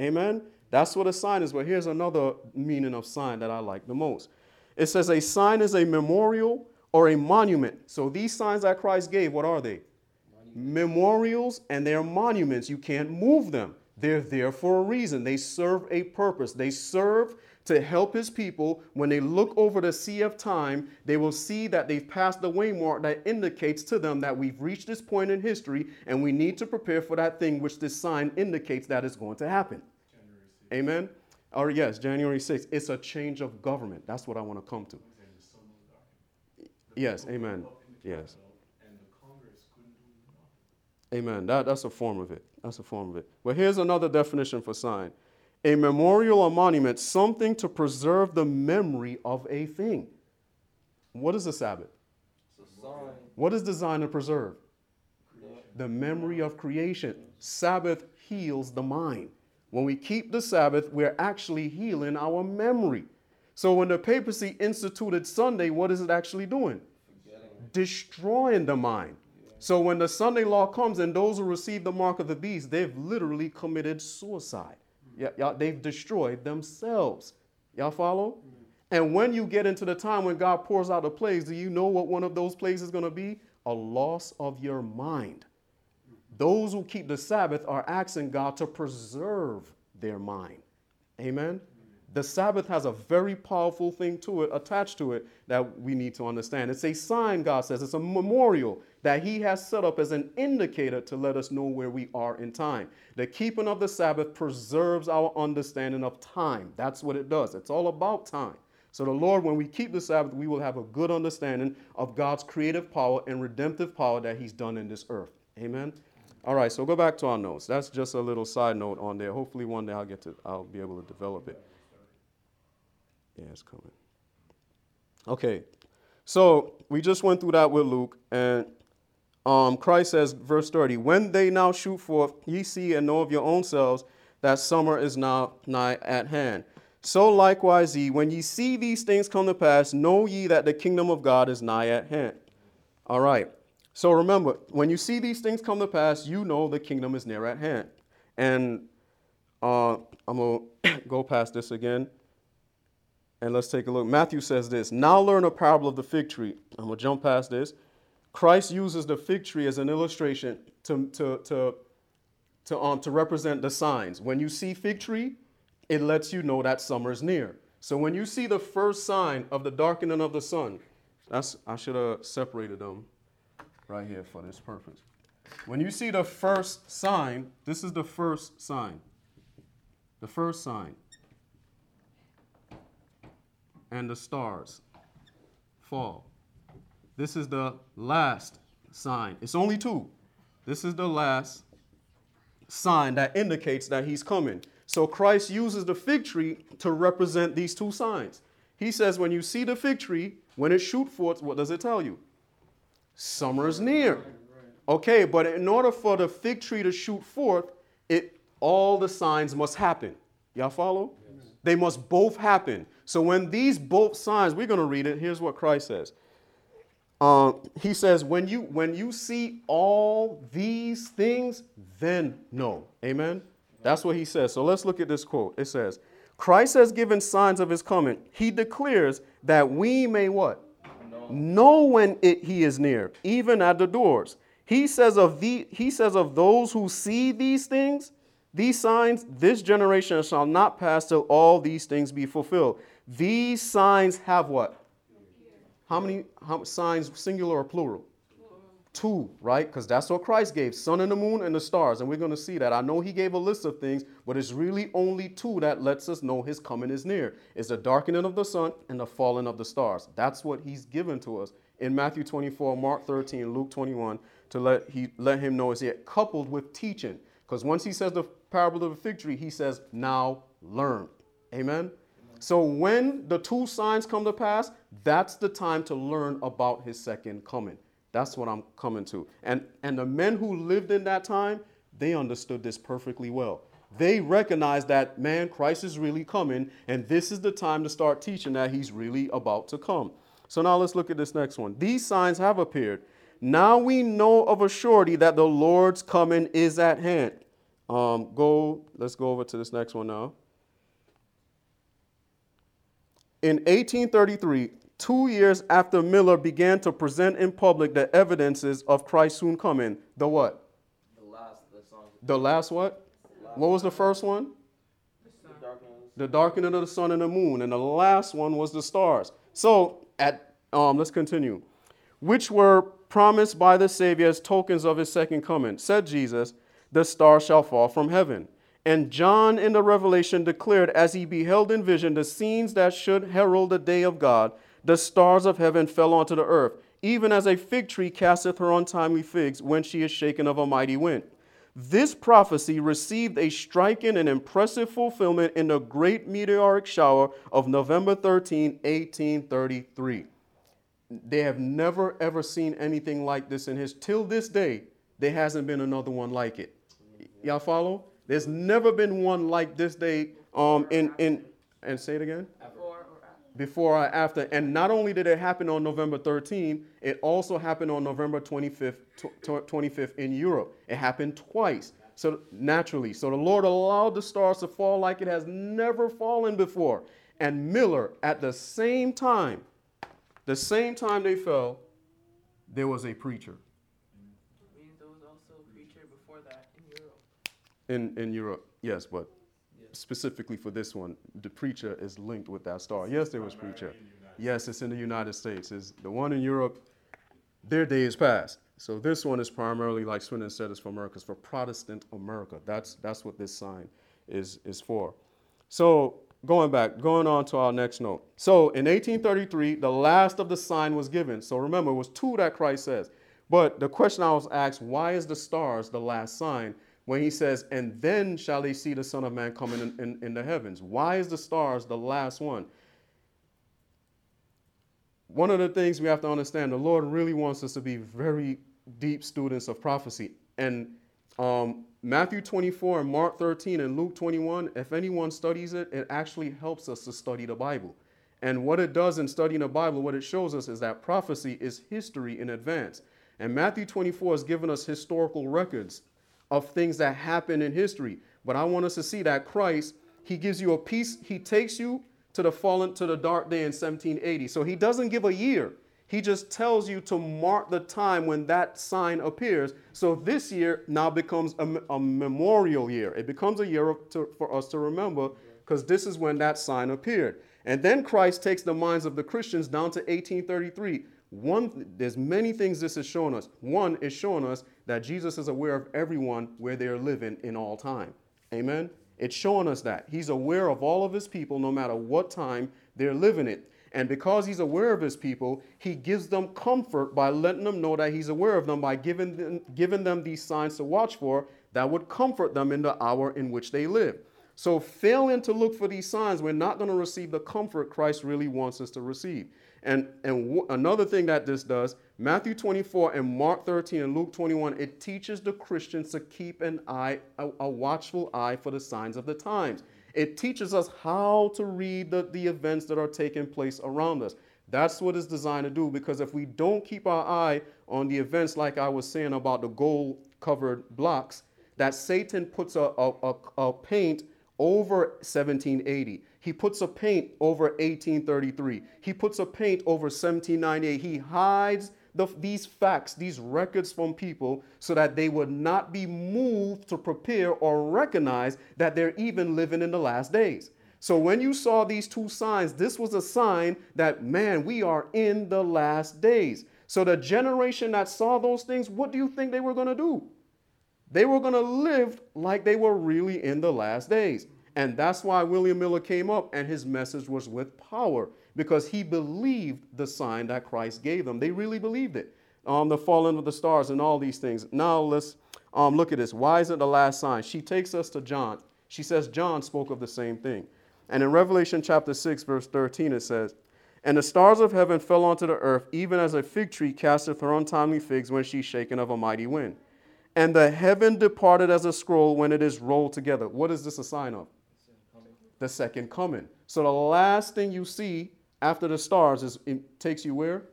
Amen? That's what a sign is. But here's another meaning of sign that I like the most. It says a sign is a memorial or a monument. So these signs that Christ gave, what are they? Memorials and they're monuments. You can't move them. They're there for a reason. They serve a purpose. They serve to help his people. When they look over the sea of time, they will see that they've passed the waymark that indicates to them that we've reached this point in history and we need to prepare for that thing which this sign indicates that is going to happen. Amen? Or yes, January 6th. It's a change of government. That's what I want to come to. Yes, amen. Yes. Amen. That, that's a form of it. That's a form of it. But here's another definition for sign a memorial or monument, something to preserve the memory of a thing. What is a Sabbath? What is designed to preserve? The memory of creation. Sabbath heals the mind. When we keep the Sabbath, we're actually healing our memory. So when the papacy instituted Sunday, what is it actually doing? Destroying the mind. So when the Sunday law comes and those who receive the mark of the beast, they've literally committed suicide. Yeah, y'all, they've destroyed themselves. Y'all follow? Mm-hmm. And when you get into the time when God pours out the plagues, do you know what one of those plagues is going to be? A loss of your mind. Those who keep the Sabbath are asking God to preserve their mind. Amen. The Sabbath has a very powerful thing to it, attached to it, that we need to understand. It's a sign, God says, it's a memorial that He has set up as an indicator to let us know where we are in time. The keeping of the Sabbath preserves our understanding of time. That's what it does. It's all about time. So, the Lord, when we keep the Sabbath, we will have a good understanding of God's creative power and redemptive power that He's done in this earth. Amen. All right, so go back to our notes. That's just a little side note on there. Hopefully, one day I'll get to, I'll be able to develop it. Yeah, it's coming. Okay, so we just went through that with Luke, and um, Christ says, verse 30, when they now shoot forth, ye see and know of your own selves that summer is now nigh at hand. So likewise ye, when ye see these things come to pass, know ye that the kingdom of God is nigh at hand. All right. So remember, when you see these things come to pass, you know the kingdom is near at hand. And uh, I'm going to go past this again. And let's take a look. Matthew says this Now learn a parable of the fig tree. I'm going to jump past this. Christ uses the fig tree as an illustration to, to, to, to, um, to represent the signs. When you see fig tree, it lets you know that summer is near. So when you see the first sign of the darkening of the sun, that's I should have separated them right here for this purpose. When you see the first sign, this is the first sign. The first sign. And the stars fall. This is the last sign. It's only two. This is the last sign that indicates that he's coming. So Christ uses the fig tree to represent these two signs. He says, when you see the fig tree, when it shoot forth, what does it tell you? Summer is near. Okay, but in order for the fig tree to shoot forth, it all the signs must happen. Y'all follow? Yes. They must both happen. So when these both signs, we're going to read it. Here's what Christ says. Uh, he says, when you when you see all these things, then know. Amen. That's what he says. So let's look at this quote. It says, Christ has given signs of his coming. He declares that we may what? Know, know when it, he is near, even at the doors. He says of the he says of those who see these things, these signs, this generation shall not pass till all these things be fulfilled. These signs have what? How many how, signs, singular or plural? Two, right? Because that's what Christ gave sun and the moon and the stars. And we're going to see that. I know he gave a list of things, but it's really only two that lets us know his coming is near. It's the darkening of the sun and the falling of the stars. That's what he's given to us in Matthew 24, Mark 13, Luke 21, to let, he, let him know is yet coupled with teaching. Because once he says the parable of the fig tree, he says, now learn. Amen? So when the two signs come to pass, that's the time to learn about his second coming. That's what I'm coming to. And, and the men who lived in that time, they understood this perfectly well. They recognized that, man, Christ is really coming, and this is the time to start teaching that he's really about to come. So now let's look at this next one. These signs have appeared. Now we know of a surety that the Lord's coming is at hand. Um, go, let's go over to this next one now. In 1833, two years after Miller began to present in public the evidences of Christ's soon coming, the what? The last, the song. The last what? What was the first one? The. The darkening of the sun and the moon. And the last one was the stars. So at um, let's continue. Which were promised by the Savior as tokens of his second coming. Said Jesus, the stars shall fall from heaven. And John in the Revelation declared as he beheld in vision the scenes that should herald the day of God the stars of heaven fell onto the earth, even as a fig tree casteth her untimely figs when she is shaken of a mighty wind. This prophecy received a striking and impressive fulfillment in the great meteoric shower of November 13, 1833. They have never ever seen anything like this in his till this day. There hasn't been another one like it. Y'all follow? There's never been one like this day um in in and say it again before or after. And not only did it happen on November 13, it also happened on November 25th, tw- tw- 25th in Europe. It happened twice. So naturally, so the Lord allowed the stars to fall like it has never fallen before. And Miller, at the same time, the same time they fell, there was a preacher means there was also a preacher before that in Europe. In, in Europe. Yes, but Yeah. specifically for this one, the preacher is linked with that star. Yes, there was preacher. Yes, it's in the United States. Is the one in Europe? Their day is past. So this one is primarily, like Swindon said, is for America. It's for Protestant America. That's that's what this sign is is for. So going back, going on to our next note. So in 1833, the last of the sign was given. So remember, it was two that Christ says. But the question I was asked, why is the stars the last sign? When he says, and then shall they see the Son of Man coming in, in, in the heavens. Why is the stars the last one? one of the things we have to understand, the Lord really wants us to be very deep students of prophecy. And um, Matthew 24 and Mark 13 and Luke 21, if anyone studies it, it actually helps us to study the Bible. And what it does in studying the Bible, what it shows us is that prophecy is history in advance. And Matthew 24 has given us historical records of things that happen in history. But I want us to see that Christ, He gives you a piece, He takes you to the fallen to the dark day in 1780. So he doesn't give a year. He just tells you to mark the time when that sign appears. So this year now becomes a, a memorial year. It becomes a year to, for us to remember because this is when that sign appeared. And then Christ takes the minds of the Christians down to 1833. One, there's many things this is showing us. One is showing us that Jesus is aware of everyone where they're living in all time. Amen. It's showing us that. He's aware of all of his people no matter what time they're living it. And because he's aware of his people, he gives them comfort by letting them know that he's aware of them by giving them, giving them these signs to watch for that would comfort them in the hour in which they live. So, failing to look for these signs, we're not going to receive the comfort Christ really wants us to receive. And, and w- another thing that this does, Matthew 24 and Mark 13 and Luke 21, it teaches the Christians to keep an eye, a, a watchful eye for the signs of the times. It teaches us how to read the, the events that are taking place around us. That's what it's designed to do because if we don't keep our eye on the events, like I was saying about the gold covered blocks, that Satan puts a, a, a, a paint over 1780. He puts a paint over 1833. He puts a paint over 1798. He hides the, these facts, these records from people so that they would not be moved to prepare or recognize that they're even living in the last days. So when you saw these two signs, this was a sign that, man, we are in the last days. So the generation that saw those things, what do you think they were going to do? They were going to live like they were really in the last days. And that's why William Miller came up and his message was with power because he believed the sign that Christ gave them. They really believed it. Um, the falling of the stars and all these things. Now let's um, look at this. Why is it the last sign? She takes us to John. She says John spoke of the same thing. And in Revelation chapter 6, verse 13, it says, And the stars of heaven fell onto the earth, even as a fig tree casteth her untimely figs when she's shaken of a mighty wind. And the heaven departed as a scroll when it is rolled together. What is this a sign of? The second coming. So the last thing you see after the stars is it takes you where?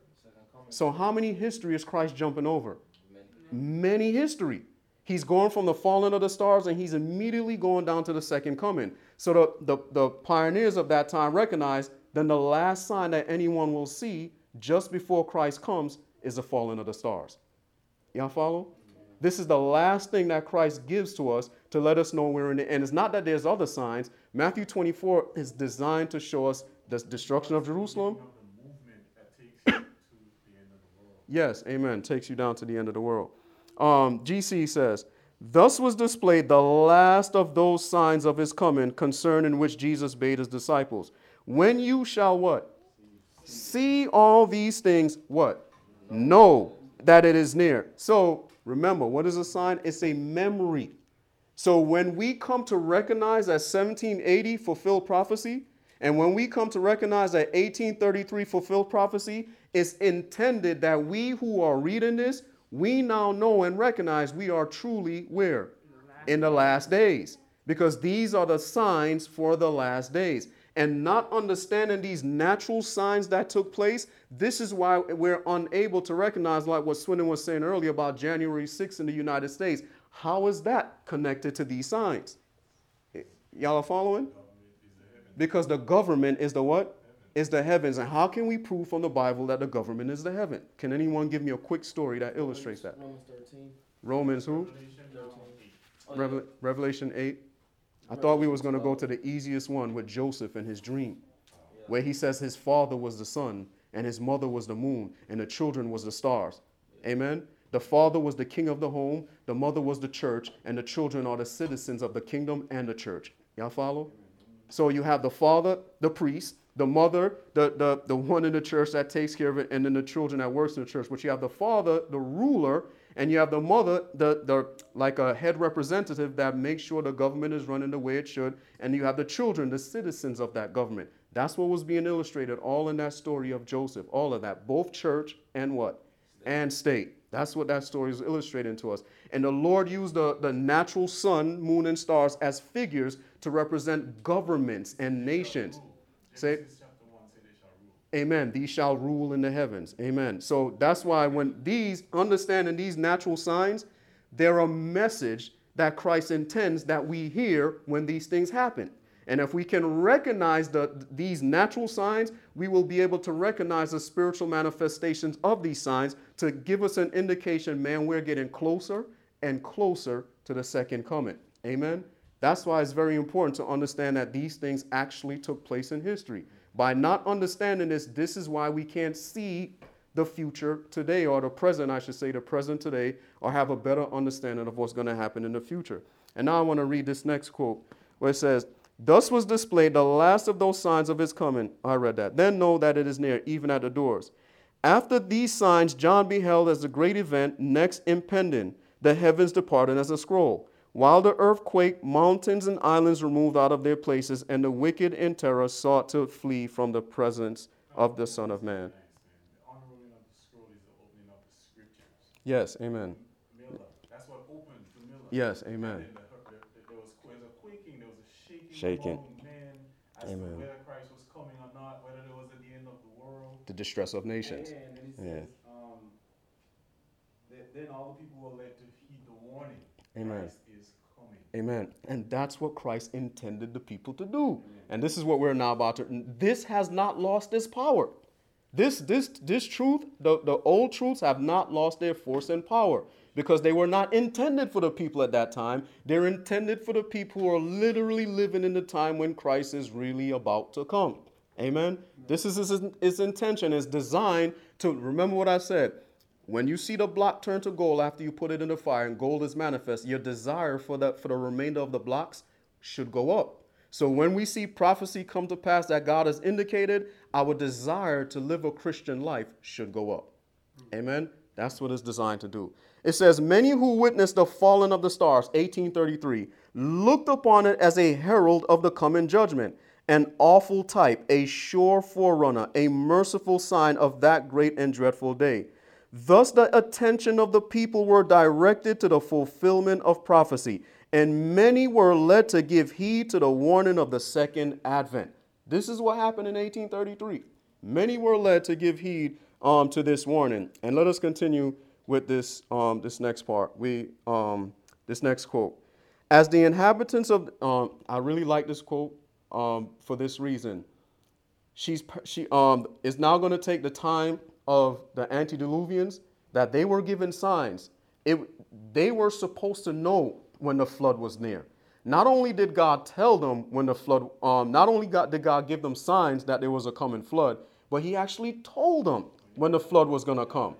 So how many history is Christ jumping over? Many history. He's going from the falling of the stars and he's immediately going down to the second coming. So the, the, the pioneers of that time recognized then the last sign that anyone will see just before Christ comes is the falling of the stars. Y'all follow? This is the last thing that Christ gives to us to let us know we're in it. And it's not that there's other signs. Matthew 24 is designed to show us the destruction of Jerusalem. The movement that takes you to the end of the world. Yes, amen. Takes you down to the end of the world. Um, GC says, Thus was displayed the last of those signs of his coming, concerning which Jesus bade his disciples. When you shall what? See all these things, what? Know that it is near. So remember, what is a sign? It's a memory. So when we come to recognize that 1780 fulfilled prophecy, and when we come to recognize that 1833 fulfilled prophecy, it's intended that we who are reading this, we now know and recognize we are truly where? In the last days. Because these are the signs for the last days. and not understanding these natural signs that took place, this is why we're unable to recognize, like what Swindon was saying earlier about January 6th in the United States. How is that connected to these signs? Y'all are following? Because the government is the what? Is the heavens. And how can we prove from the Bible that the government is the heaven? Can anyone give me a quick story that illustrates that? Romans 13. Romans who? Revelation now, eight. Oh, yeah. Revel- Revelation 8. I thought we was going to go to the easiest one with Joseph and his dream, where he says his father was the sun and his mother was the moon and the children was the stars. Amen. The father was the king of the home, the mother was the church, and the children are the citizens of the kingdom and the church. Y'all follow? So you have the father, the priest, the mother, the, the, the one in the church that takes care of it, and then the children that works in the church. But you have the father, the ruler, and you have the mother, the, the like a head representative that makes sure the government is running the way it should, and you have the children, the citizens of that government. That's what was being illustrated all in that story of Joseph, all of that, both church and what? And state. That's what that story is illustrating to us. And the Lord used the, the natural sun, moon, and stars as figures to represent governments and nations. Say, one say they shall rule. Amen. These shall rule in the heavens. Amen. So that's why when these understanding these natural signs, they're a message that Christ intends that we hear when these things happen. And if we can recognize the, these natural signs, we will be able to recognize the spiritual manifestations of these signs to give us an indication, man, we're getting closer and closer to the second coming. Amen. That's why it's very important to understand that these things actually took place in history. By not understanding this, this is why we can't see the future today, or the present, I should say, the present today, or have a better understanding of what's going to happen in the future. And now I want to read this next quote where it says, Thus was displayed the last of those signs of his coming. I read that. Then know that it is near, even at the doors. After these signs, John beheld as the great event next impending, the heavens departed as a scroll, while the earth quaked, mountains and islands removed out of their places, and the wicked in terror sought to flee from the presence of the Son of Man. Yes, amen. Yes, unrolling a shaking, Shaking. among men as Amen. whether Christ was coming or not, whether there was at the end of the world. The distress of nations. And then it Yeah. um, that then all the people were led to heed the warning. Amen. Christ is coming. Amen. And that's what Christ intended the people to do. And this is what we're now about to. This has not lost its power. This, this, this truth, the, the old truths have not lost their force and power because they were not intended for the people at that time. They're intended for the people who are literally living in the time when Christ is really about to come. Amen. This is his, his intention, is designed to remember what I said. When you see the block turn to gold after you put it in the fire and gold is manifest, your desire for the for the remainder of the blocks should go up. So when we see prophecy come to pass that God has indicated, our desire to live a Christian life should go up. Amen. That's what it's designed to do. It says, Many who witnessed the falling of the stars, 1833, looked upon it as a herald of the coming judgment, an awful type, a sure forerunner, a merciful sign of that great and dreadful day. Thus, the attention of the people were directed to the fulfillment of prophecy, and many were led to give heed to the warning of the second advent. This is what happened in 1833. Many were led to give heed um, to this warning. And let us continue with this, um, this next part. We, um, this next quote. As the inhabitants of, um, I really like this quote um, for this reason she's she um is now going to take the time of the antediluvians that they were given signs it they were supposed to know when the flood was near not only did god tell them when the flood um not only did god give them signs that there was a coming flood but he actually told them when the flood was going to come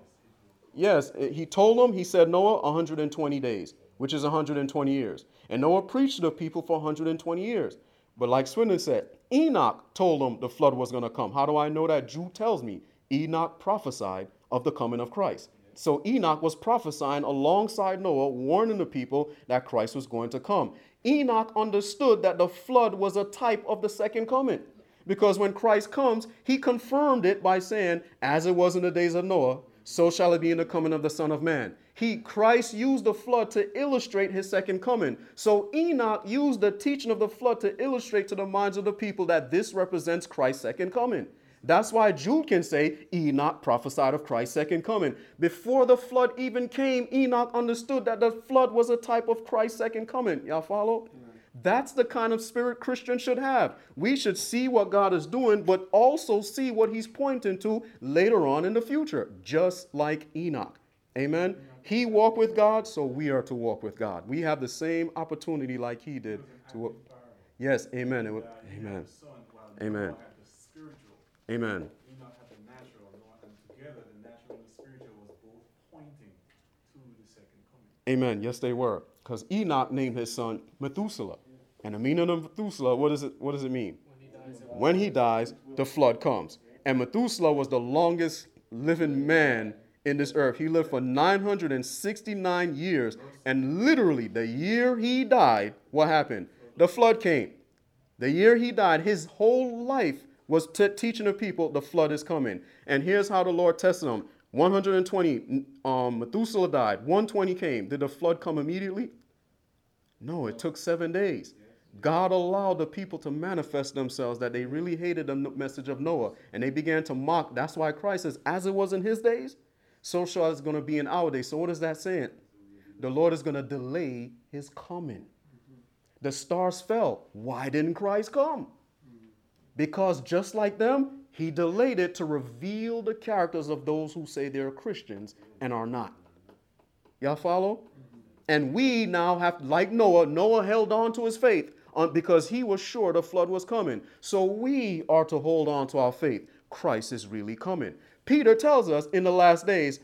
Yes, eh, he told them, he said, Noah, 120 days, which is 120 years. And Noah preached to the people for 120 years. But like Swindon said, Enoch told them the flood was going to come. How do I know that? Jude tells me Enoch prophesied of the coming of Christ. So Enoch was prophesying alongside Noah, warning the people that Christ was going to come. Enoch understood that the flood was a type of the second coming. Because when Christ comes, he confirmed it by saying, As it was in the days of Noah, so shall it be in the coming of the Son of Man. He Christ used the flood to illustrate his second coming. So Enoch used the teaching of the flood to illustrate to the minds of the people that this represents Christ's second coming. That's why Jude can say Enoch prophesied of Christ's second coming. Before the flood even came, Enoch understood that the flood was a type of Christ's second coming. Y'all follow? That's the kind of spirit Christians should have. We should see what God is doing, but also see what he's pointing to later on in the future, just like Enoch. Amen. He walked with God, so we are to walk with God. We have the same opportunity like he did to walk. Yes, amen. Was, amen. Amen. Amen. Amen. Yes, they were. Because Enoch named his son Methuselah. And the meaning of Methuselah, what, is it, what does it mean? When he dies, it When he dies, the flood comes. And Methuselah was the longest living man in this earth. He lived for 969 years. And literally, the year he died, what happened? The flood came. The year he died, his whole life was t- teaching the people the flood is coming. And here's how the Lord tested him 120, um, Methuselah died. 120 came. Did the flood come immediately? No, it took seven days. God allowed the people to manifest themselves that they really hated the message of Noah and they began to mock. That's why Christ says, as it was in his days, so shall it's going to be in our days. So, what is that saying? The Lord is going to delay his coming. The stars fell. Why didn't Christ come? Because just like them, he delayed it to reveal the characters of those who say they're Christians and are not. Y'all follow? And we now have, like Noah, Noah held on to his faith Uh, because he was sure the flood was coming. So we are to hold on to our faith. Christ is really coming. Peter tells us in the last days,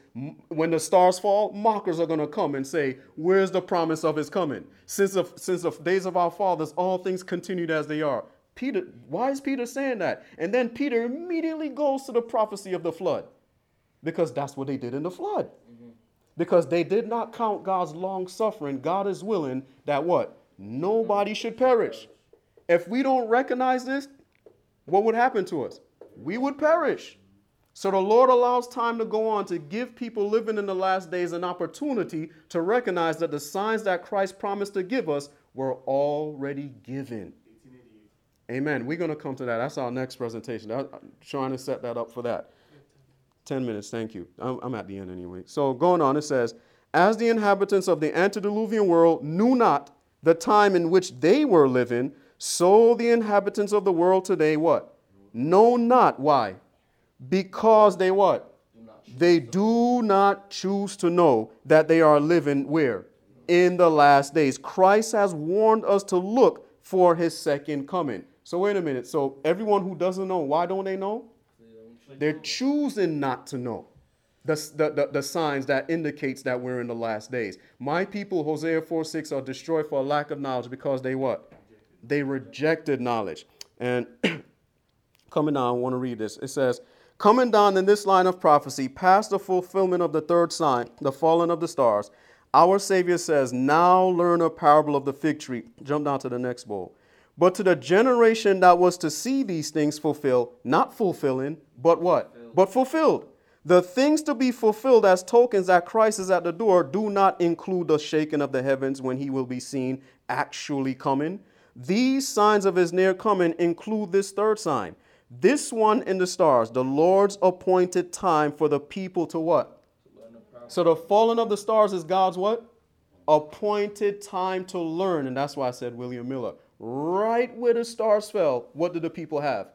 when the stars fall, mockers are going to come and say, Where's the promise of his coming? Since the, since the days of our fathers, all things continued as they are. Peter, why is Peter saying that? And then Peter immediately goes to the prophecy of the flood because that's what they did in the flood. Mm-hmm. Because they did not count God's long suffering. God is willing that what? Nobody should perish. If we don't recognize this, what would happen to us? We would perish. So the Lord allows time to go on to give people living in the last days an opportunity to recognize that the signs that Christ promised to give us were already given. Amen. We're going to come to that. That's our next presentation. I'm trying to set that up for that. 10 minutes, thank you. I'm, I'm at the end anyway. So going on, it says, As the inhabitants of the antediluvian world knew not the time in which they were living, so the inhabitants of the world today what? Know not. Why? Because they what? They do not choose to know that they are living where? In the last days. Christ has warned us to look for his second coming. So wait a minute. So everyone who doesn't know, why don't they know? They're choosing not to know the, the, the, signs that indicates that we're in the last days. My people, Hosea 4 6, are destroyed for a lack of knowledge because they what? They rejected knowledge. And coming down, I want to read this. It says, Coming down in this line of prophecy, past the fulfillment of the third sign, the falling of the stars, our Savior says, Now learn a parable of the fig tree. Jump down to the next bowl. But to the generation that was to see these things fulfilled, not fulfilling, but what? But fulfilled. The things to be fulfilled as tokens that Christ is at the door do not include the shaking of the heavens when he will be seen actually coming. These signs of his near coming include this third sign. This one in the stars, the Lord's appointed time for the people to what? learn the power. So the falling of the stars is God's what? Appointed time to learn. And that's why I said William Miller. Right where the stars fell, what did the people have?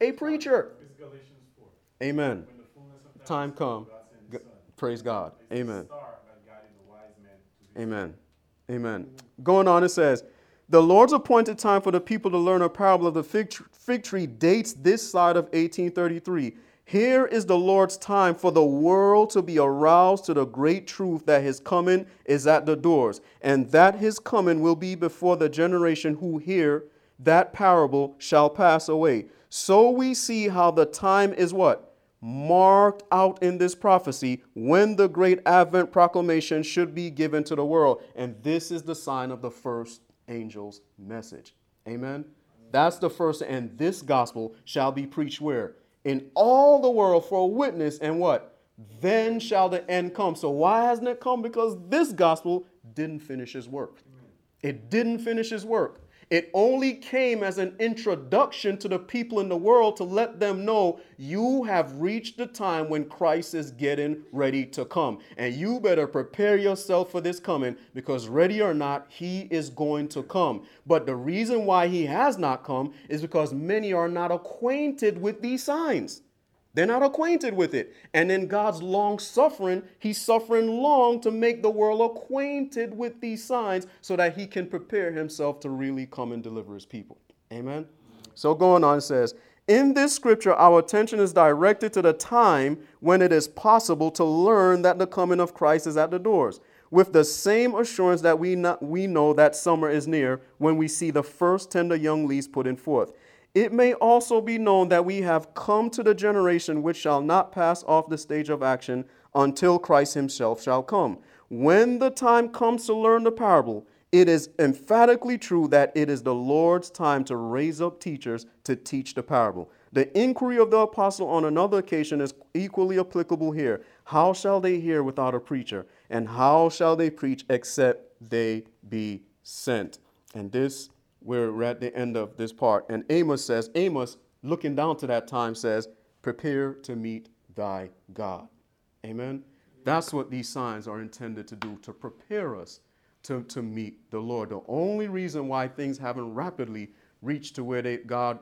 A preacher. It's Galatians 4. Amen. When the fullness of Time come. Praise God. Amen. Amen. Amen. Going on, it says, The Lord's appointed time for the people to learn a parable of the fig, fig tree dates this side of 1833. Here is the Lord's time for the world to be aroused to the great truth that his coming is at the doors, and that his coming will be before the generation who hear that parable shall pass away. So we see how the time is what? Marked out in this prophecy when the great Advent proclamation should be given to the world. And this is the sign of the first angel's message. Amen. That's the first, and this gospel shall be preached where? In all the world for a witness, and what? then shall the end come. So why hasn't it come? Because this gospel didn't finish his work. It didn't finish his work. It only came as an introduction to the people in the world to let them know you have reached the time when Christ is getting ready to come. And you better prepare yourself for this coming because, ready or not, he is going to come. But the reason why he has not come is because many are not acquainted with these signs. They're not acquainted with it. And in God's long suffering, He's suffering long to make the world acquainted with these signs so that He can prepare Himself to really come and deliver His people. Amen. So going on, it says, in this scripture, our attention is directed to the time when it is possible to learn that the coming of Christ is at the doors, with the same assurance that we, not, we know that summer is near when we see the first tender young leaves putting forth. It may also be known that we have come to the generation which shall not pass off the stage of action until Christ himself shall come. When the time comes to learn the parable, it is emphatically true that it is the Lord's time to raise up teachers to teach the parable. The inquiry of the apostle on another occasion is equally applicable here. How shall they hear without a preacher? And how shall they preach except they be sent? And this we're at the end of this part. And Amos says, Amos, looking down to that time, says, Prepare to meet thy God. Amen. That's what these signs are intended to do, to prepare us to, to meet the Lord. The only reason why things haven't rapidly reached to where they, God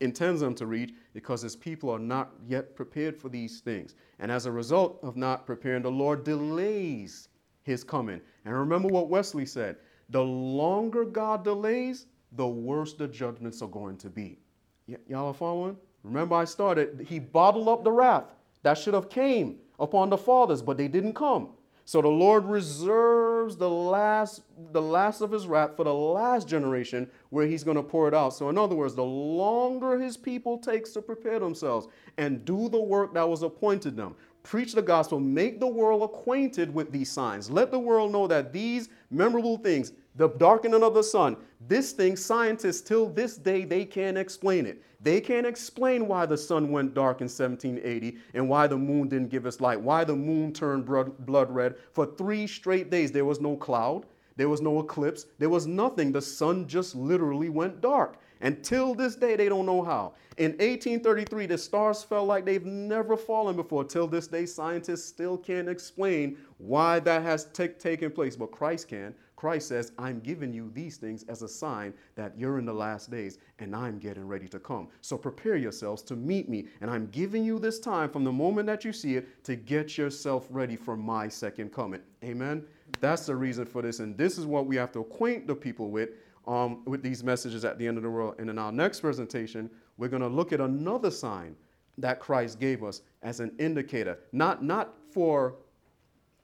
intends them to reach because his people are not yet prepared for these things. And as a result of not preparing, the Lord delays his coming. And remember what Wesley said the longer God delays, the worse the judgments are going to be. Y- y'all are following? Remember, I started, he bottled up the wrath that should have came upon the fathers, but they didn't come. So the Lord reserves the last, the last of his wrath for the last generation where he's going to pour it out. So in other words, the longer his people takes to prepare themselves and do the work that was appointed them, preach the gospel, make the world acquainted with these signs. Let the world know that these memorable things, the darkening of the sun, this thing, scientists till this day, they can't explain it. They can't explain why the sun went dark in 1780 and why the moon didn't give us light, why the moon turned blood red for three straight days. There was no cloud, there was no eclipse, there was nothing. The sun just literally went dark. Until this day, they don't know how. In 1833, the stars fell like they've never fallen before. Till this day, scientists still can't explain why that has t- taken place, but Christ can. Christ says, I'm giving you these things as a sign that you're in the last days and I'm getting ready to come. So prepare yourselves to meet me. And I'm giving you this time from the moment that you see it to get yourself ready for my second coming. Amen. That's the reason for this. And this is what we have to acquaint the people with um, with these messages at the end of the world. And in our next presentation, we're going to look at another sign that Christ gave us as an indicator, not, not for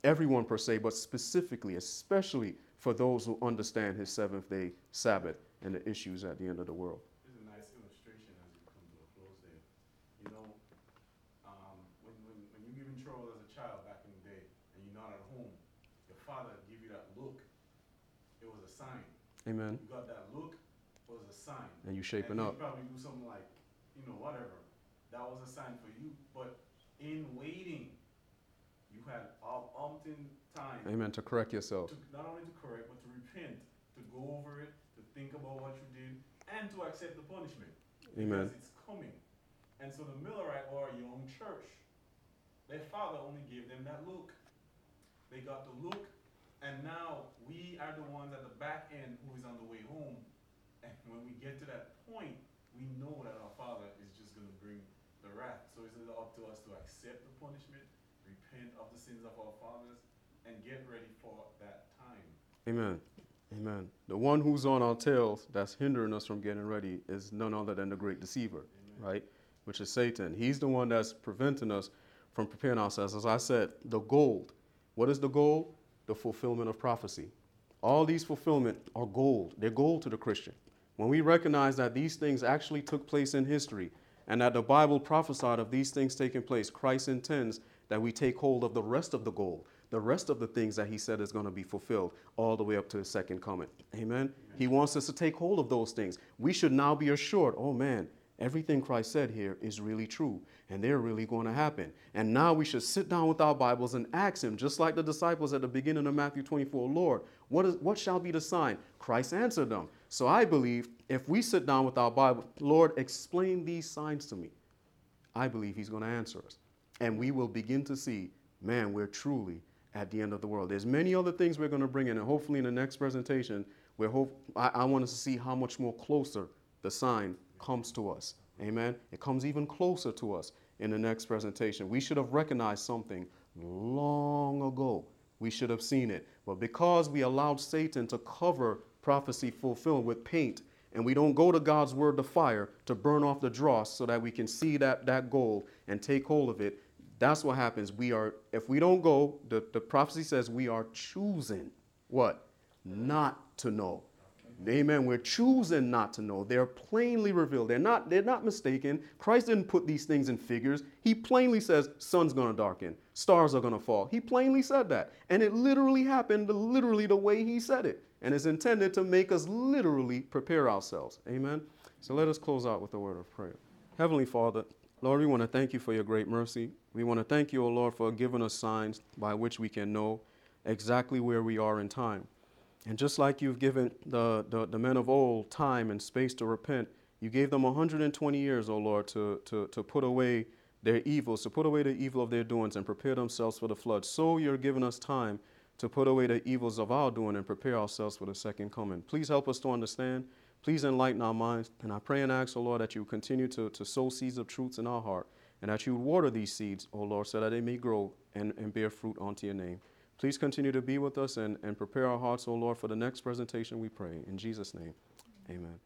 everyone per se, but specifically, especially for those who understand his seventh day Sabbath and the issues at the end of the world. This is a nice illustration as you come to a close there. You know, um, when, when, when you give in trouble as a child back in the day and you're not at home, your father give you that look, it was a sign. Amen. You got that look was a sign. And you shaping and up. probably do something like, you know, whatever. That was a sign for you. But in waiting, you had all umpteen time. Amen. To correct yourself. To, not only to correct, but to repent, to go over it, to think about what you did, and to accept the punishment. Amen. Because it's coming. And so the Millerite or your own church, their father only gave them that look. They got the look, and now we are the ones at the back end who is on the way home. And when we get to that point, we know that our father is just going to bring the wrath. So it's up to us to accept the punishment, repent of the sins of our fathers, and get ready for that time. Amen. Amen. The one who's on our tails that's hindering us from getting ready is none other than the great deceiver, Amen. right? Which is Satan. He's the one that's preventing us from preparing ourselves. As I said, the gold. What is the goal? The fulfillment of prophecy. All these fulfillment are gold. They're gold to the Christian. When we recognize that these things actually took place in history and that the Bible prophesied of these things taking place, Christ intends that we take hold of the rest of the gold, the rest of the things that he said is going to be fulfilled all the way up to his second coming. Amen? He wants us to take hold of those things. We should now be assured, oh man, everything Christ said here is really true and they're really going to happen. And now we should sit down with our Bibles and ask Him, just like the disciples at the beginning of Matthew 24, Lord, what, is, what shall be the sign? Christ answered them. So I believe if we sit down with our Bible, Lord, explain these signs to me. I believe He's going to answer us. And we will begin to see, man, we're truly at the end of the world. There's many other things we're going to bring in, and hopefully in the next presentation, we hope I, I want us to see how much more closer the sign comes to us. Amen. It comes even closer to us in the next presentation. We should have recognized something long ago. We should have seen it. But because we allowed Satan to cover prophecy fulfilled with paint, and we don't go to God's word, to fire, to burn off the dross so that we can see that, that gold and take hold of it, that's what happens. We are, if we don't go, the, the prophecy says we are choosing what? Not to know. Amen. We're choosing not to know. They're plainly revealed. They're not, they're not mistaken. Christ didn't put these things in figures. He plainly says, sun's gonna darken, stars are gonna fall. He plainly said that. And it literally happened literally the way he said it. And it's intended to make us literally prepare ourselves. Amen. So let us close out with a word of prayer. Heavenly Father, Lord, we want to thank you for your great mercy. We want to thank you, O Lord, for giving us signs by which we can know exactly where we are in time. And just like you've given the, the, the, men of old time and space to repent, you gave them 120 years, O Lord, to, to, to put away their evils, to put away the evil of their doings and prepare themselves for the flood. So you're giving us time to put away the evils of our doing and prepare ourselves for the second coming. Please help us to understand. Please enlighten our minds. And I pray and ask, O Lord, that you continue to, to sow seeds of truths in our heart and that you would water these seeds, O Lord, so that they may grow and, and bear fruit unto your name. Please continue to be with us and, and prepare our hearts, O Lord, for the next presentation, we pray. In Jesus' name, amen.